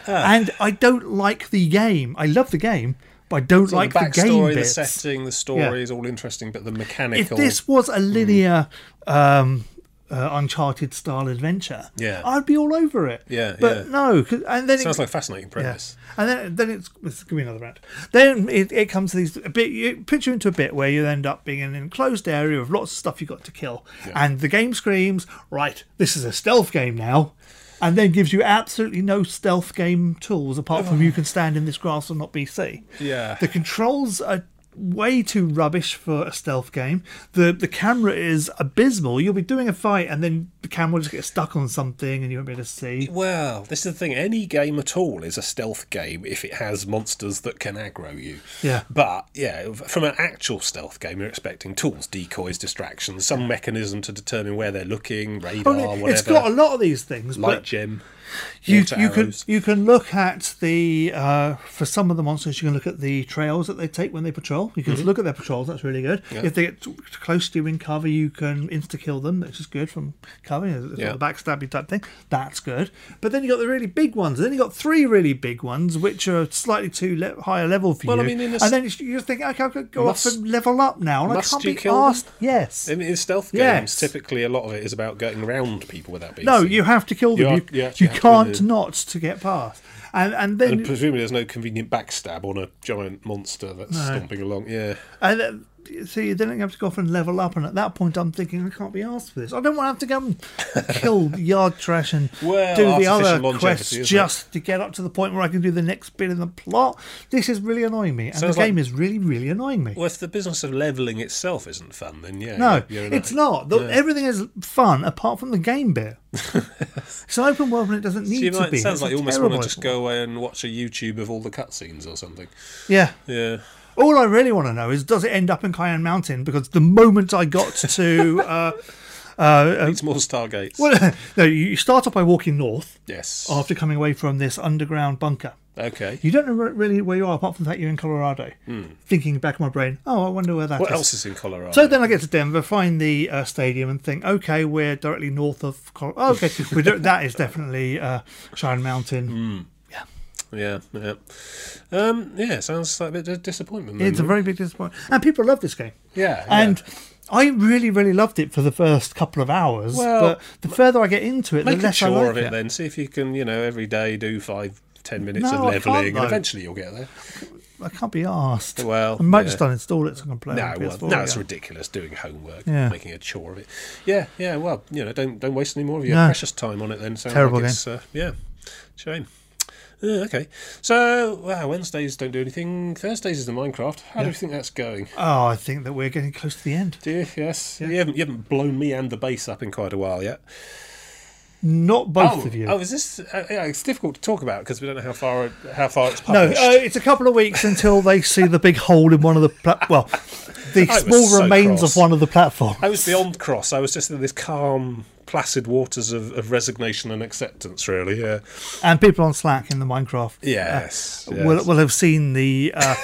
Ah. And I don't like the game. I love the game, but I don't So like the the, game the bits. setting, the story is all interesting, but the mechanical. if this was a linear um, uh, Uncharted style adventure, Yeah. I'd be all over it. Yeah, but yeah. no, and then it, sounds like a fascinating yeah. premise. And then, then it's, it's give me another round. Then it, it comes to these a bit. You into a bit where you end up being in an enclosed area with lots of stuff you got to kill, and the game screams, "Right, this is a stealth game now," and then gives you absolutely no stealth game tools apart from you oh. can stand in this grass and not be seen. Yeah. The controls are way too rubbish for a stealth game. The the camera is abysmal. You'll be doing a fight and then the camera will just get stuck on something and you won't be able to see. Well, this is the thing. Any game at all is a stealth game if it has monsters that can aggro you. Yeah. But yeah, from an actual stealth game, you're expecting tools, decoys, distractions, some mechanism to determine where they're looking, radar, Oh, whatever. it's got a lot of these things, light but gem. You you can you can look at the uh, for some of the monsters you can look at the trails that they take when they patrol. You can Mm-hmm. look at their patrols. That's really good. If they get close to you in cover, you can insta kill them, which is good from cover. It's Yeah. yeah. the backstabby type thing. That's good. But then you got the really big ones. And then you got three really big ones, which are slightly too le- higher level for Well, I mean, in a s- and then you just think, okay, I could go Must- off and level up now, and I can't you be kill them? asked. Yes. In, in stealth games, Yes. typically a lot of it is about getting around people without being No, seen. you have to kill You them. are- You, you you, to can't not to get past. And and then And presumably there's no convenient backstab on a giant monster that's stomping along. Yeah. And uh, see, then you have to go off and level up, and at that point, I'm thinking I can't be asked for this. I don't want to have to go and kill yard trash and Well, do the other quests it? just to get up to the point where I can do the next bit in the plot. This is really annoying me, and Sounds the game like- is really, really annoying me. Well, if the business of leveling itself isn't fun, then yeah. No, you're, you're it's not. The, Everything is fun apart from the game bit. it's an open world and it doesn't need So you to might, be. sounds It's like you almost want to just go away and watch a YouTube of all the cutscenes or something. Yeah. Yeah. All I really want to know is does it end up in Cheyenne Mountain? Because the moment I got to. Uh, uh, It's more Stargates. well, no, you start off by walking north yes. after coming away from this underground bunker. Okay. You don't know really where you are, apart from the fact you're in Colorado. Thinking back in my brain, oh, I wonder where that is. What else is in Colorado? So then I get to Denver, find the uh, stadium, and think, okay, we're directly north of. Col- oh, okay, that is definitely uh, Cheyenne Mountain. Hmm. Yeah, yeah. Um, yeah, sounds like a bit of disappointment. Then, It's a very big disappointment, and people love this game. yeah, yeah. And I really, really loved it for the first couple of hours. Well, but the further I get into it, the less I chore like of it, then. See if you can, you know, every day do five, ten minutes No, of leveling, and eventually you'll get there. I can't be asked. Well, I might yeah. just uninstall it so I can play No, on well, PS4 no, it's ridiculous doing homework, Yeah. making a chore of it. Yeah, yeah. Well, you know, don't don't waste any more of your No. precious time on it. Then, Sounds Terrible like it's, Uh, yeah, shame. Okay, so wow, Wednesdays don't do anything. Thursdays is the Minecraft. How do you think that's going? Oh, I think that we're getting close to the end. Do you? Yes. You haven't you haven't blown me and the base up in quite a while yet. Not both oh, of you. oh, is this? Uh, yeah, it's difficult to talk about because we don't know how far how far it's no, uh, it's a couple of weeks until they see the big hole in one of the pla- well, the I small so remains cross. of one of the platforms. I was beyond cross. I was just in this calm, placid waters of, of resignation and acceptance. Really, yeah. And people on Slack in the Minecraft Yes. yes. will, will have seen the. Uh,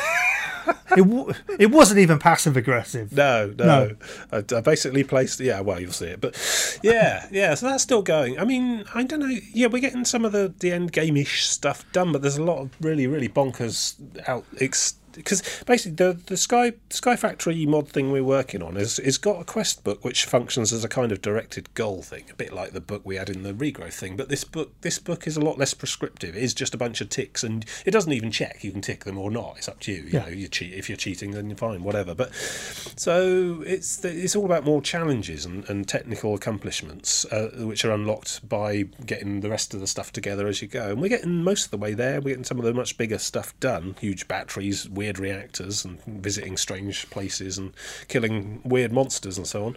it, w- it wasn't even passive aggressive. No, no. No. I, I basically placed. Yeah, well, you'll see it, but yeah, yeah. So that's still going. I mean, I don't know. Yeah, we're getting some of the the end game-ish stuff done, but there's a lot of really, really bonkers out. Ex- because basically the the Sky Sky Factory mod thing we're working on is is got a quest book which functions as a kind of directed goal thing, a bit like the book we had in the regrowth thing. But this book this book is a lot less prescriptive. It is just a bunch of ticks, and it doesn't even check you can tick them or not. It's up to you. You Yeah. know, you cheat if you're cheating, then you're fine, whatever. But so it's it's all about more challenges and, and technical accomplishments, uh, which are unlocked by getting the rest of the stuff together as you go. And we're getting most of the way there. We're getting some of the much bigger stuff done: huge batteries, weird reactors, and visiting strange places and killing weird monsters and so on.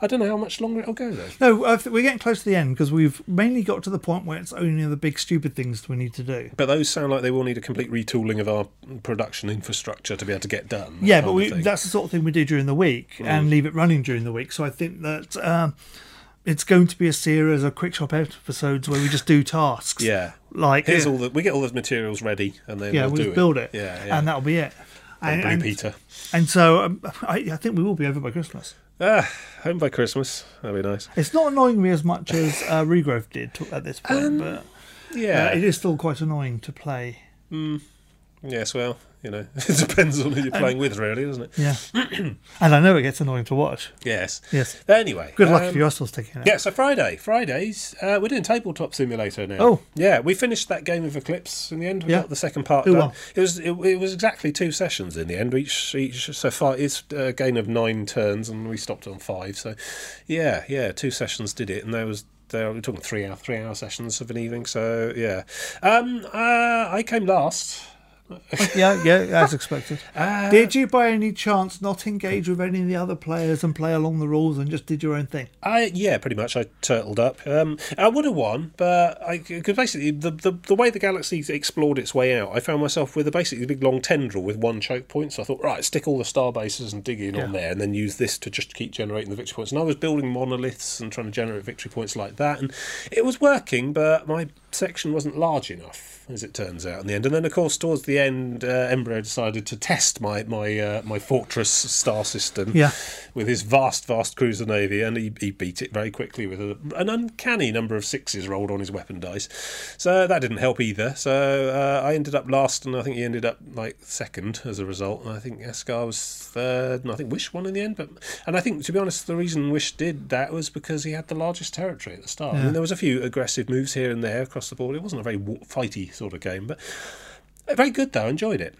I don't know how much longer it'll go though. No, th- we're getting close to the end because we've mainly got to the point where it's only the big stupid things we need to do. But those sound like they will need a complete retooling of our production infrastructure to be able to get done. Yeah, but we. Mm. that's the sort of thing we do during the week and leave it running during the week. So I think that um, it's going to be a series of quick shop episodes where we just do tasks. yeah. like Here's yeah, all the we get all those materials ready and then yeah, we'll, just build it, Yeah, yeah. and that'll be it. And And, Blue Peter. and so um, I, I think we will be over by Christmas. Ah, home by Christmas. That'd be nice. It's not annoying me as much as uh, Regrowth did to, at this point, Um, but Yeah. uh, it is still quite annoying to play. Yes. Well, you know, it depends on who you're playing with, really, doesn't it? Yeah, and I know it gets annoying to watch. Yes. Yes. Anyway. Good luck um, if you're still sticking it. Yeah, so Friday, Fridays, uh, we're doing Tabletop Simulator now. Oh. yeah, we finished that game of Eclipse in the end. We Yeah. got the second part. Who done. won? It was it, it was exactly two sessions in the end. Each each so far it's a game of nine turns, and we stopped on five. So, yeah, yeah, two sessions did it, and there was. There, we're talking three hour, three hour sessions of an evening. So yeah, um, uh, I came last. Yeah, yeah, as expected. Uh, did you, by any chance, not engage with any of the other players and play along the rules and just did your own thing? I yeah, pretty much. I turtled up. Um, I would have won, but I because basically the, the the way the galaxy explored its way out, I found myself with a basically a big long tendril with one choke point. So I thought, right, stick all the star bases and dig in on there, and then use this to just keep generating the victory points. And I was building monoliths and trying to generate victory points like that, and it was working, but my section wasn't large enough. As it turns out, in the end, and then of course towards the end, uh, Embryo decided to test my my uh, my fortress star system Yeah. with his vast, vast cruiser navy, and he, he beat it very quickly with a, an uncanny number of sixes rolled on his weapon dice. So that didn't help either. So uh, I ended up last, and I think he ended up like second as a result. And I think Escar was third, and I think Wish won in the end. But and I think to be honest, the reason Wish did that was because he had the largest territory at the start. I mean, there was a few aggressive moves here and there across the board. It wasn't a very fighty sort of game, but very good though. Enjoyed it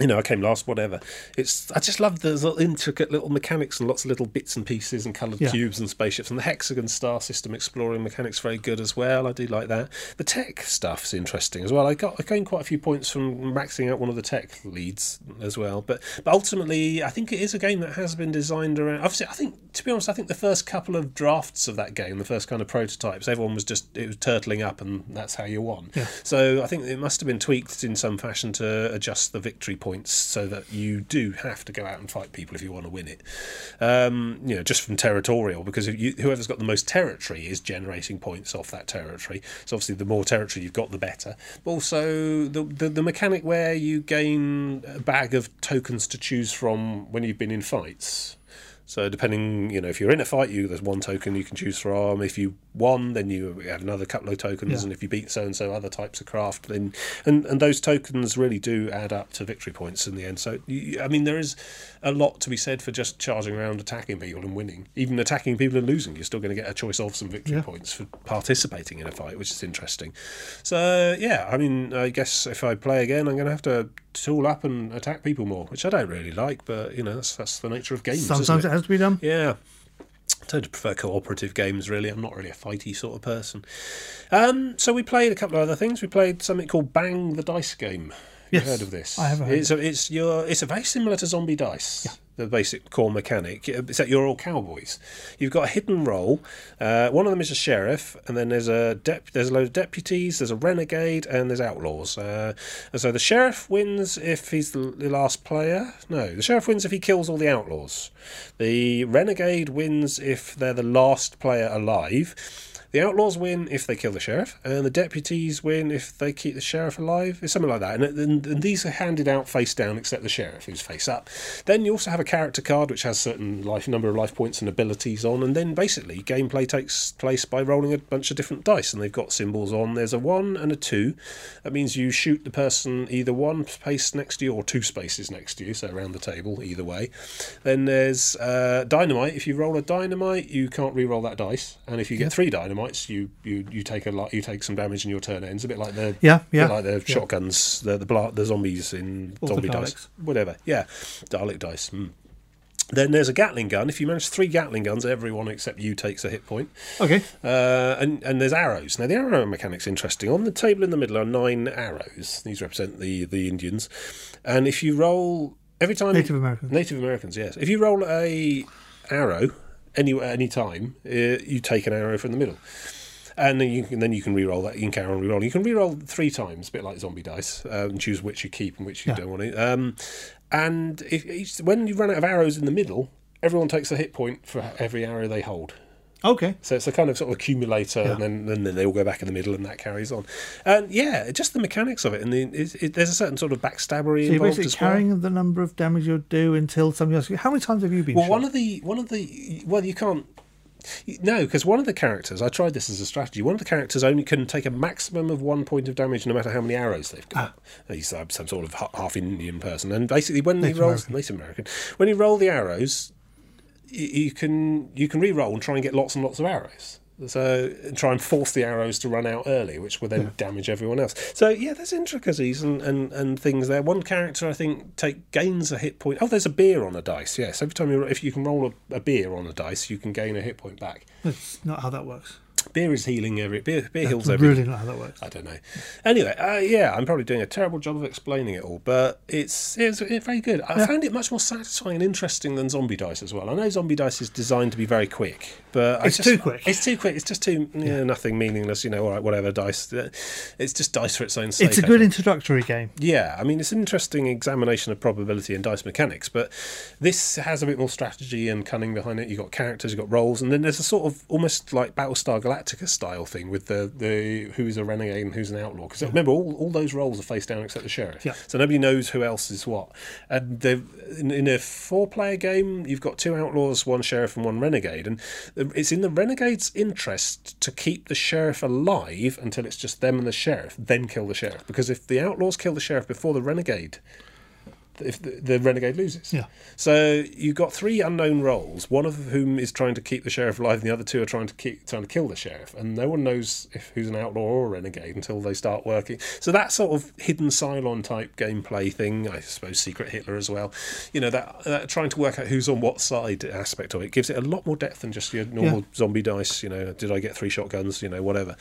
you know, I came last, whatever. It's I just love the little intricate little mechanics and lots of little bits and pieces and coloured Yeah. cubes and spaceships and the hexagon star system exploring mechanics very good as well. I do like that. The tech stuff's interesting as well. I got I gained quite a few points from maxing out one of the tech leads as well. But but ultimately, I think it is a game that has been designed around. Obviously, I think to be honest, I think the first couple of drafts of that game, the first kind of prototypes, everyone was just it was turtling up and that's how you won. Yeah. So I think it must have been tweaked in some fashion to adjust the victory points so that you do have to go out and fight people if you want to win it. Um, you know, just from territorial, because you, whoever's got the most territory is generating points off that territory. So obviously, the more territory you've got, the better. But also the the, the mechanic where you gain a bag of tokens to choose from when you've been in fights. So depending, you know, if you're in a fight, you there's one token you can choose from. If you won, then you have another couple of tokens, Yeah. and if you beat so and so other types of craft, then and and those tokens really do add up to victory points in the end. So you, I mean, there is a lot to be said for just charging around, attacking people and winning. Even attacking people and losing, you're still going to get a choice of some victory Yeah. points for participating in a fight, which is interesting. So yeah, I mean, I guess if I play again, I'm going to have to tool up and attack people more, which I don't really like, but you know, that's that's the nature of games. isn't Sometimes it? it has to be done. Yeah. I tend to prefer cooperative games, really. I'm not really a fighty sort of person. Um, so we played a couple of other things. We played something called Bang the Dice Game. Yes, you heard of this? I have heard It's, a, it's, your, it's a very similar to Zombie Dice. The basic core mechanic, except you're all cowboys. You've got a hidden role. Uh, one of them is a sheriff, and then there's a dep- there's a load of deputies. There's a renegade, and there's outlaws. Uh, and so the sheriff wins if he's the, the last player. No, the sheriff wins if he kills all the outlaws. The renegade wins if they're the last player alive. The outlaws win if they kill the sheriff, and the deputies win if they keep the sheriff alive. It's something like that. And, and, and these are handed out face down, except the sheriff, who's face up. Then you also have a character card which has certain life number of life points and abilities on, and then basically gameplay takes place by rolling a bunch of different dice, and they've got symbols on. There's a one and a two. That means you shoot the person either one space next to you or two spaces next to you, so around the table, either way. Then there's uh, dynamite. If you roll a dynamite, you can't re-roll that dice, and if you get three dynamites, you, you, you take a lot, you take some damage in your turn ends. A bit like the Yeah, yeah. like the shotguns, the the, bla- the zombies in Or zombie dice, whatever. Yeah, Dalek dice. Mm. Then there's a Gatling gun. If you manage three Gatling guns, everyone except you takes a hit point. Okay. Uh, and and there's arrows. Now the arrow mechanic's interesting. On the table in the middle are nine arrows. These represent the the Indians. And if you roll every time Native Americans. Native Americans, yes. If you roll a arrow any any time, uh, you take an arrow from the middle. And then you can then you can re-roll that. You can carry on re-rolling. You can re-roll three times, a bit like zombie dice, um, and choose which you keep and which you Yeah. don't want to. Um, and if each, when you run out of arrows in the middle, everyone takes a hit point for every arrow they hold. Okay. So it's a kind of sort of accumulator, Yeah. and then and then they all go back in the middle, and that carries on. And yeah, just the mechanics of it, and the, it, it, there's a certain sort of backstabbery So you're involved basically as well. carrying the number of damage you'll do until somebody else. How many times have you been Well, shot? one of the one of the well, you can't. No, because one of the characters, I tried this as a strategy. One of the characters only can take a maximum of one point of damage, no matter how many arrows they've got. He's uh, some sort of half Indian person, and basically when Native he rolls American. Native American, when he roll the arrows, you, can you can re-roll and try and get lots and lots of arrows. So try and force the arrows to run out early, which will then damage everyone else. So yeah, there's intricacies and, and, and things there. One character I think take gains a hit point. Oh, there's a beer on a dice. Yes, every time you if you can roll a, a beer on a dice, you can gain a hit point back. That's not how that works. Beer is healing every beer. Beer heals every. Really not how that works. I don't know. Anyway, uh, yeah, I'm probably doing a terrible job of explaining it all, but it's it's, it's very good. I found it much more satisfying and interesting than Zombie Dice as well. I know Zombie Dice is designed to be very quick, but It's just- too quick. It's too quick. It's just too yeah, nothing meaningless. You know, all right, whatever dice. uh, It's just dice for its own sake. It's a good introductory game. Yeah, I mean, it's an interesting examination of probability and dice mechanics, but this has a bit more strategy and cunning behind it. You've got characters, you've got roles, and then there's a sort of almost like Battlestar Galactica style thing with the, the who's a renegade and who's an outlaw. Because remember, all, all those roles are face down except the sheriff. Yeah. So nobody knows who else is what. And in, in a four player game, you've got two outlaws, one sheriff, and one renegade. And um, it's in the renegade's interest to keep the sheriff alive until it's just them and the sheriff, then kill the sheriff. Because if the outlaws kill the sheriff before the renegade, if the, the renegade loses. Yeah. So you've got three unknown roles, one of whom is trying to keep the sheriff alive, and the other two are trying to keep trying to kill the sheriff, and no one knows if who's an outlaw or a renegade until they start working. So that sort of hidden Cylon type gameplay thing, I suppose Secret Hitler as well. You know that, that trying to work out who's on what side aspect of it gives it a lot more depth than just your normal Yeah. zombie dice. You know, did I get three shotguns? You know, whatever.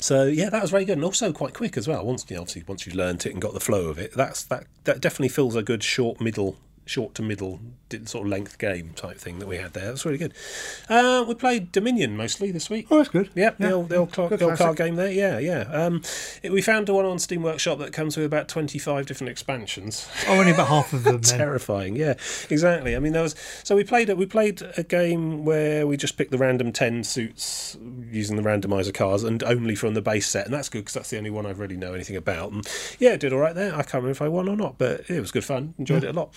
So yeah, that was very good, and also quite quick as well. Once you know, obviously once you've learnt it and got the flow of it, that's that that definitely fills a good short middle, short to middle sort of length game type thing that we had there. That's really good. Uh, we played Dominion mostly this week. Oh, that's good. Yep, Yeah. the old, the old, cl- old card game there. Yeah, yeah. Um, it, we found a one on Steam Workshop that comes with about twenty-five different expansions. Oh, only about half of them. Terrifying, yeah, exactly. I mean, there was so we played. We played a game where we just picked the random ten suits using the randomizer cards, and only from the base set, and that's good because that's the only one I really know anything about. And yeah, it did all right there. I can't remember if I won or not, but it was good fun. Enjoyed it a lot.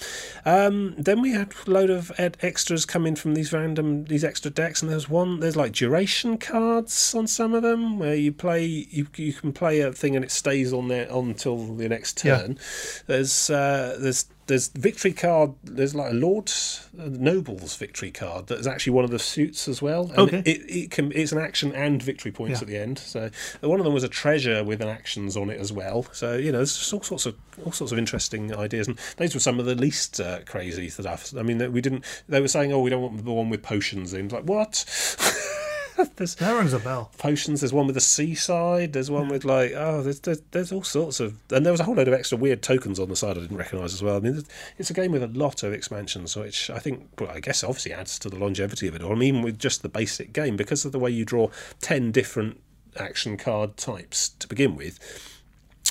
Um, then we had a load of ed- extras come in from these random these extra decks, and there's one there's like duration cards on some of them where you play you you can play a thing and it stays on there until the next Yeah. turn. There's uh, there's there's victory card. There's like a lord's uh, Noble's victory card that is actually one of the suits as well. And Okay. It, it can it's an action and victory points Yeah. at the end. So uh, one of them was a treasure with an actions on it as well. So you know, there's just all sorts of all sorts of interesting ideas, and those were some of the least uh, crazy stuff. I mean, we didn't. They were saying, "Oh, we don't want the one with potions in." It's like what? there's That rings a bell. potions. There's one with the seaside. There's one with like oh, there's, there's there's all sorts of, and there was a whole load of extra weird tokens on the side I didn't recognise as well. I mean, it's- a game with a lot of expansions, which I think, well, I guess, obviously adds to the longevity of it. Or I mean, with just the basic game, because of the way you draw ten different action card types to begin with.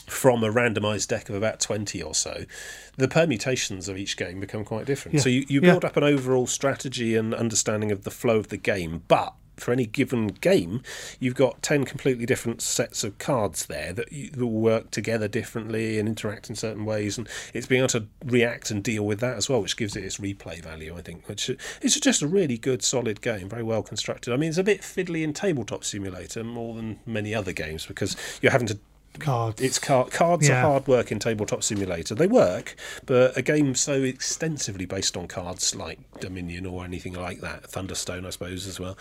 From a randomized deck of about 20 or so, the permutations of each game become quite different. Yeah. So you, you Yeah. build up an overall strategy and understanding of the flow of the game, but for any given game, you've got 10 completely different sets of cards there that, will work together differently and interact in certain ways. And it's being able to react and deal with that as well, which gives it its replay value, I think. Which It's just a really good, solid game, very well constructed. I mean, it's a bit fiddly in Tabletop Simulator more than many other games because you're having to Cards. it's car- cards Yeah. are hard work in tabletop simulator. They work, but a game so extensively based on cards like Dominion or anything like that, Thunderstone, I suppose, as well,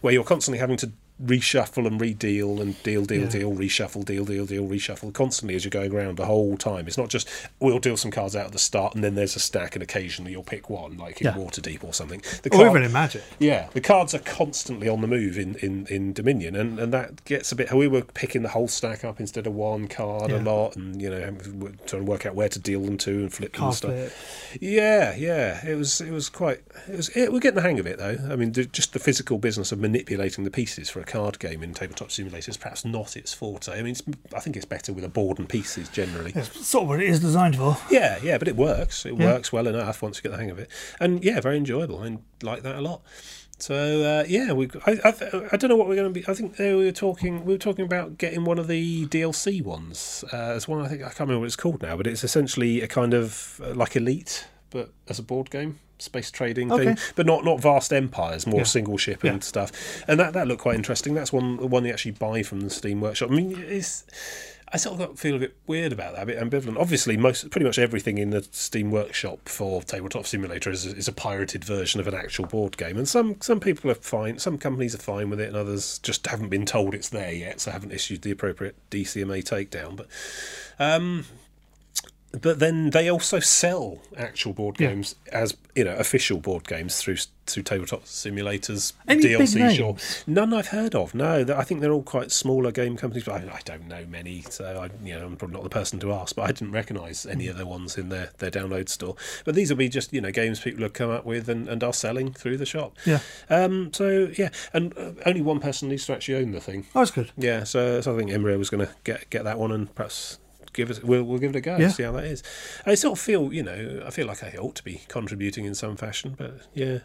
where you're constantly having to reshuffle and redeal and deal, deal, Yeah. deal, reshuffle, deal, deal, deal, reshuffle constantly as you're going around the whole time. It's not just we'll deal some cards out at the start and then there's a stack and occasionally you'll pick one, like in Yeah. Waterdeep or something. The or even in Magic. yeah, the cards are constantly on the move in, in, in Dominion, and, and that gets a bit. We were picking the whole stack up instead of one card a lot, and you know, trying to work out where to deal them to and flip them and stuff. flip. Yeah, yeah, it was it was quite. It was. It, we're getting the hang of it though. I mean, the, just the physical business of manipulating the pieces for a card game in tabletop simulators is perhaps not its forte. I mean, it's, I think it's better with a board and pieces generally. Sort of what it is designed for. Yeah, yeah, but it works. It Yeah. works well enough once you get the hang of it, and yeah, very enjoyable. I mean, like that a lot. So uh, yeah, we. I, I, I don't know what we're going to be. I think there we were talking. We were talking about getting one of the DLC ones. Uh, as one, I think I can't remember what it's called now, but it's essentially a kind of uh, like Elite, but as a board game, space trading Okay. thing, but not not vast empires, more Yeah. single ship Yeah. and stuff. And that that looked quite interesting. That's one one you actually buy from the Steam Workshop. I mean, it's. I sort of got, feel a bit weird about that, a bit ambivalent. Obviously, most pretty much everything in the Steam Workshop for Tabletop Simulator is, is a pirated version of an actual board game, and some some people are fine, some companies are fine with it, and others just haven't been told it's there yet, so haven't issued the appropriate DCMA takedown. But um, but then they also sell actual board Yeah. games as you know official board games through through tabletop simulators Any DLC. Sure, none I've heard of. No, I think they're all quite smaller game companies. But I, I don't know many, so I, you know, I'm probably not the person to ask. But I didn't recognise any of the ones in their their download store. But these will be just you know games people have come up with and, and are selling through the shop. Yeah. Um. So yeah, and uh, only one person needs to actually own the thing. Oh, that's good. Yeah, so, so I think Embryo was going to get get that one and perhaps give it. We'll, we'll give it a go. Yeah. See how that is. I sort of feel, you know, I feel like I ought to be contributing in some fashion, but yeah.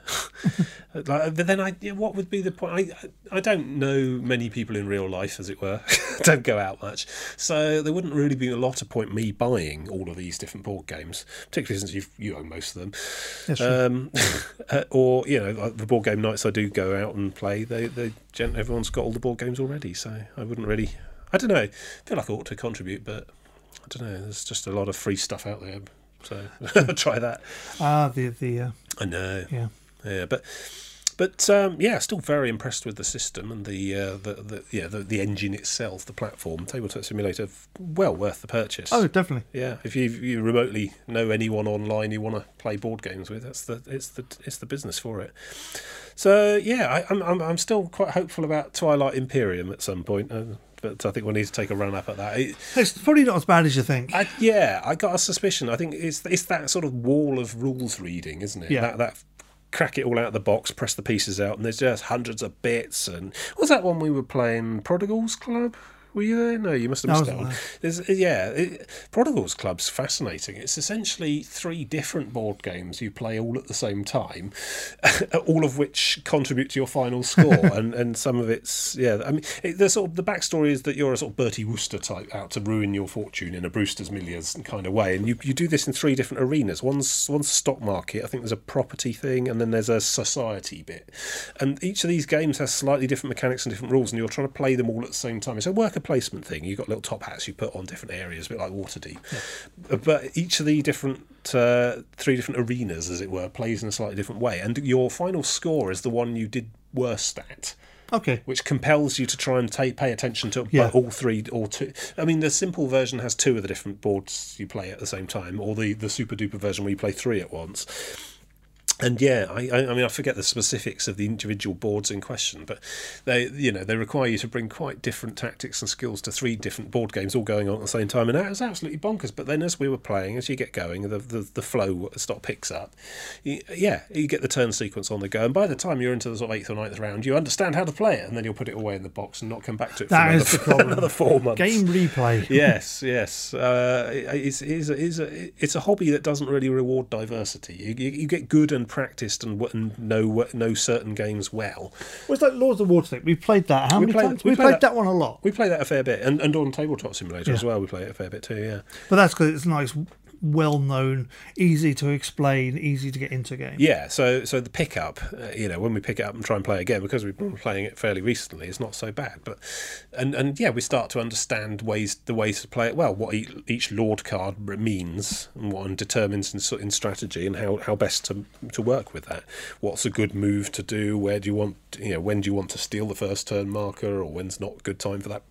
like, but then I, yeah, what would be the point? I I don't know many people in real life, as it were. don't go out much, so there wouldn't really be a lot of point me buying all of these different board games, particularly since you you own most of them. True. Um, uh, or you know, like the board game nights I do go out and play. They, they, everyone's got all the board games already, so I wouldn't really. I don't know. I feel like I ought to contribute, but I don't know. There's just a lot of free stuff out there, so try that. Ah, the the uh, I know. yeah. Yeah, but but um, yeah, still very impressed with the system and the uh, the, the yeah the, the engine itself, the platform, Tabletop Simulator, well worth the purchase. Oh, definitely. Yeah, if you you remotely know anyone online you want to play board games with, that's the it's the it's the business for it. So yeah, I, I'm, I'm I'm still quite hopeful about Twilight Imperium at some point, uh, but I think we'll need to take a run up at that. It, It's probably not as bad as you think. I, yeah, I got a suspicion. I think it's it's that sort of wall of rules reading, isn't it? Yeah. That that crack it all out of the box, press the pieces out, and there's just hundreds of bits. And was that one we were playing? Prodigals Club. Were you there? No, you must have missed that one. There's, uh, yeah, it, Prodigals Club's fascinating. It's essentially three different board games you play all at the same time, all of which contribute to your final score. and, and some of it's yeah. I mean, it, the sort of the backstory is that you're a sort of Bertie Wooster type out to ruin your fortune in a Brewster's Millions kind of way, and you, you do this in three different arenas. One's one's stock market. I think there's a property thing, and then there's a society bit. And each of these games has slightly different mechanics and different rules, and you're trying to play them all at the same time. It's a worker placement thing. You've got little top hats you put on different areas, a bit like Waterdeep. But each of the different uh, three different arenas, as it were, plays in a slightly different way, and your final score is the one you did worst at Okay. which compels you to try and ta pay attention to Yeah. all three or two. I mean, the simple version has two of the different boards you play at the same time, or the, the super duper version where you play three at once. And yeah, I, I, mean, I forget the specifics of the individual boards in question, but they, you know, they require you to bring quite different tactics and skills to three different board games all going on at the same time, and that was absolutely bonkers. But then, as we were playing, as you get going, the the, the flow start picks up. You, yeah, you get the turn sequence on the go, and by the time you're into the sort of eighth or ninth round, you understand how to play it, and then you'll put it away in the box and not come back to it for That another, the problem. another four months Game replay. yes, yes. Uh, it's, it's, a, it's, a, it's a hobby that doesn't really reward diversity. You, you, you get good and practiced and, and know know certain games well. Well, it's like Lords of Waterdeep. We played that. How We many played- times? we We, played played that- that. one a lot. We play that a fair bit, and, and on Tabletop Simulator Yeah. as well. We play it a fair bit too. Yeah, But that's because it's nice, well known, easy to explain, easy to get into game. yeah. So so the pickup, uh, you know, when we pick it up and try and play again, because we've been playing it fairly recently, it's not so bad. But and and yeah, we start to understand ways the ways to play it well, what each, each Lord card means, and what and determines in, in strategy, and how, how best to to work with that. What's a good move to do? Where do you want you know when do you want to steal the first turn marker, or when's not a good time for that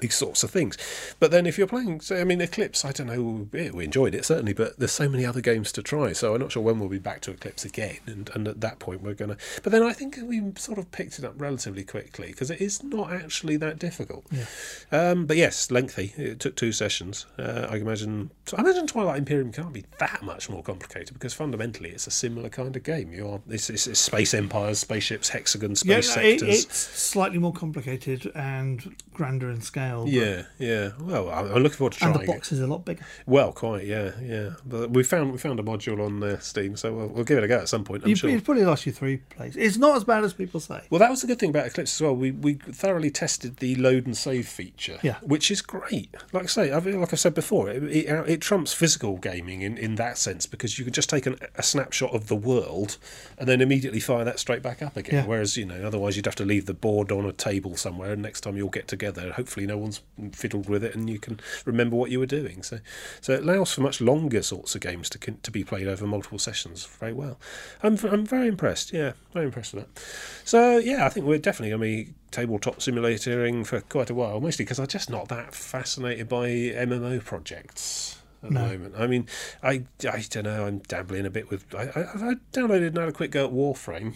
these sorts of things. But then if you're playing, say, I mean, Eclipse, I don't know, yeah, we enjoyed it certainly, but there's so many other games to try, so I'm not sure when we'll be back to Eclipse again. And, and at that point, we're going to. But then I think we sort of picked it up relatively quickly because it is not actually that difficult. Yeah. Um, but yes, lengthy. It took two sessions. Uh, I imagine. I imagine Twilight Imperium can't be that much more complicated because fundamentally it's a similar kind of game. You are it's, it's, it's space empires, spaceships, hexagons, Yeah, space it, sectors. it's slightly more complicated and grander in scale. Yeah, yeah. Well, I'm looking forward to trying And the it. box is a lot bigger. Well, quite, yeah, yeah. But we found we found a module on uh, Steam, so we'll, we'll give it a go at some point. I'm You, sure. It probably lasts you three plays. It's not as bad as people say. Well, that was the good thing about Eclipse as well. We we thoroughly tested the load and save feature, Yeah. which is great. Like I say, I've, like I said before, it, it, it trumps physical gaming in, in that sense because you can just take an, a snapshot of the world and then immediately fire that straight back up again. Yeah. Whereas you know, otherwise you'd have to leave the board on a table somewhere, and next time you'll get together, hopefully no one's fiddled with it, and you can remember what you were doing. So, so it allows for much longer sorts of games to to be played over multiple sessions very well. I'm I'm very impressed. Yeah, very impressed with that. So yeah, I think we're definitely going to be tabletop simulatoring for quite a while, mostly because I'm just not that fascinated by MMO projects. at No. the moment. I mean, I, I don't know. I'm dabbling a bit with. I, I, I downloaded and had a quick go at Warframe.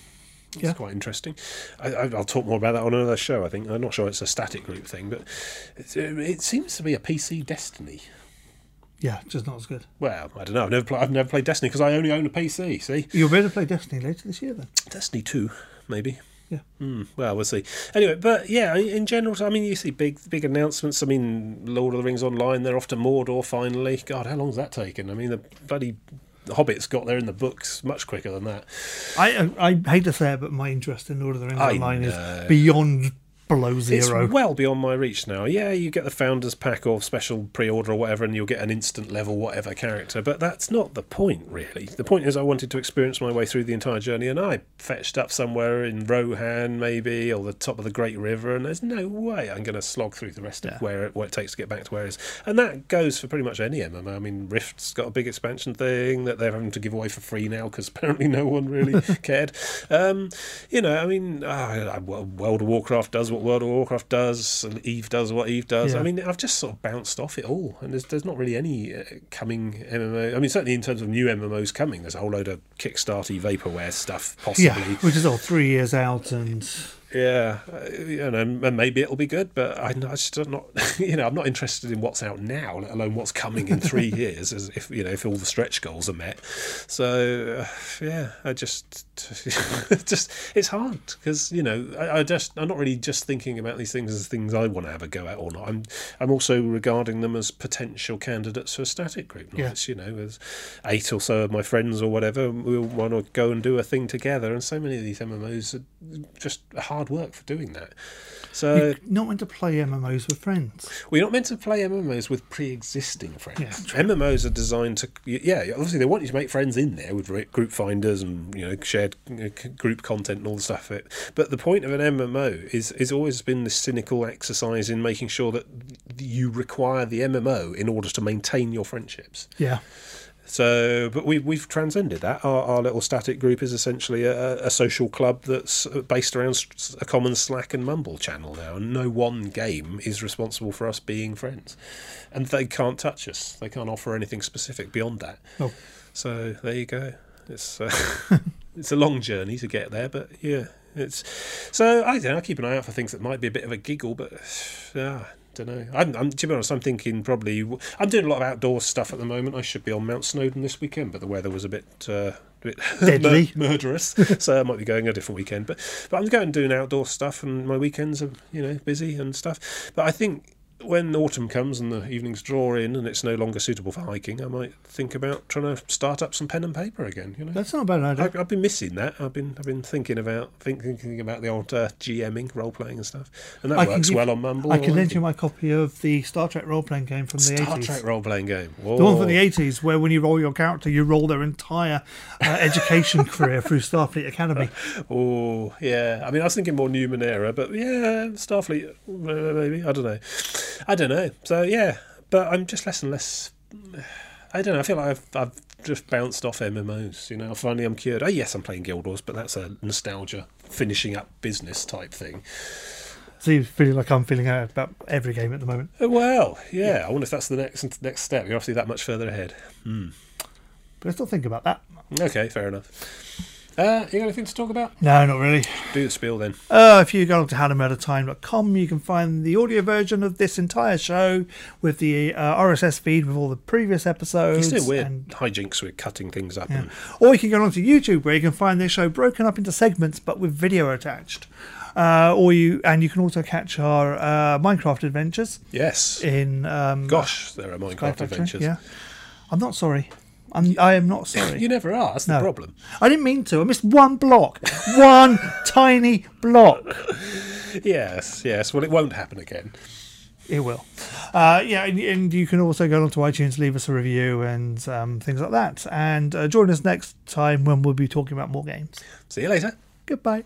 It's Yeah. quite interesting. I, I, I'll talk more about that on another show. I think I'm not sure it's a static group thing, but it's, it seems to be a PC Destiny. Yeah, just not as good. Well, I don't know. I've never, I've never played Destiny because I only own a PC. See, You'll be able to play Destiny later this year then. Destiny Two, maybe. Yeah. Hmm, well, we'll see. Anyway, but yeah, in general, I mean, you see big, big announcements. I mean, Lord of the Rings Online, they're off to Mordor finally. God, how long's that taken? I mean, the bloody Hobbits got there in the books much quicker than that. I I hate to say it, but my interest in Lord of the Rings I Online know. is beyond below zero. It's well beyond my reach now. Yeah, you get the founders pack or special pre-order or whatever, and you'll get an instant level whatever character. But that's not the point, really. The point is, I wanted to experience my way through the entire journey, and I fetched up somewhere in Rohan, maybe, or the top of the Great River, and there's no way I'm going to slog through the rest Yeah. of where it, what it takes to get back to where it is. And that goes for pretty much any MMO. I mean, Rift's got a big expansion thing that they're having to give away for free now because apparently no one really cared. Um, you know, I mean, uh, World of Warcraft does what World of Warcraft does, and Eve does what Eve does. Yeah. I mean, I've just sort of bounced off it all, and there's there's not really any uh, coming MMO. I mean, certainly in terms of new MMOs coming, there's a whole load of Kickstarty vaporware stuff possibly. yeah, which is all three years out, and Yeah, uh, you know, and maybe it'll be good, but I, I just not, you know, I'm not interested in what's out now, let alone what's coming in three years, as if you know, if all the stretch goals are met. So, uh, yeah, I just, just it's hard because you know, I, I just, I'm not really just thinking about these things as things I want to have a go at or not. I'm, I'm also regarding them as potential candidates for a static group. Not Yeah. you know, as eight or so of my friends or whatever, we'll want to go and do a thing together, and so many of these MMOs are just hard work for doing that. So you're not meant to play MMOs with friends. we're not meant to play MMOs with pre-existing friends. Yeah. MMOs are designed to, yeah, obviously they want you to make friends in there with group finders and you know shared group content and all the stuff. It- But the point of an MMO is is always been this cynical exercise in making sure that you require the MMO in order to maintain your friendships. Yeah, So, but we've we've transcended that. Our, our little static group is essentially a, a social club that's based around a common Slack and Mumble channel now, and no one game is responsible for us being friends, and they can't touch us. They can't offer anything specific beyond that. Oh. So there you go. It's uh, it's a long journey to get there, but yeah, it's so I don't know. I keep an eye out for things that might be a bit of a giggle, but yeah. Don't know. I'm, I'm, to be honest, I'm thinking probably. I'm doing a lot of outdoor stuff at the moment. I should be on Mount Snowdon this weekend, but the weather was a bit, uh, a bit Deadly. mur- murderous, so I might be going a different weekend. But but I'm going and doing outdoor stuff, and my weekends are you know busy and stuff. But I think when autumn comes and the evenings draw in and it's no longer suitable for hiking, I might think about trying to start up some pen and paper again. You know. that's not a bad idea. I, I've been missing that. I've been I've been thinking about think, thinking about the old uh, GMing role playing and stuff, and that I works give- well on Mumble. I can lend you my copy of the Star Trek role playing game from the Star 80s. Trek role playing game. The one from the 80s, where when you roll your character, you roll their entire uh, education career through Starfleet Academy. Oh yeah. I mean, I was thinking more Numenera, but yeah, Starfleet uh, maybe. I don't know. I don't know. So yeah, but I'm just less and less. I don't know. I feel like I've I've just bounced off MMOs. You know, finally I'm cured. Oh yes, I'm playing Guild Wars, but that's a nostalgia finishing up business type thing. So you feeling like I'm feeling out about every game at the moment. Uh, Well, yeah. I wonder if that's the next next step. You're obviously that much further ahead. But let's not think about that. Okay, fair enough. Uh, you got anything to talk about? No, not really. Do the spiel then. Uh, if you go on to howtometatime.com, you can find the audio version of this entire show with the uh, RSS feed with all the previous episodes. It's doing weird and- hijinks with cutting things up. yeah. And, Or you can go onto YouTube where you can find this show broken up into segments but with video attached. Uh, or you and you can also catch our uh, Minecraft adventures yes. in um, Gosh, there are Sky Minecraft Factory. adventures. Yeah, I'm not sorry. I'm, I am not sorry. You never are. That's No. the problem. I didn't mean to. I missed one block. one tiny block. Yes, yes. Well, it won't happen again. It will. Uh, yeah, and, and you can also go onto iTunes, leave us a review and um, things like that. And uh, join us next time when we'll be talking about more games. See you later. Goodbye.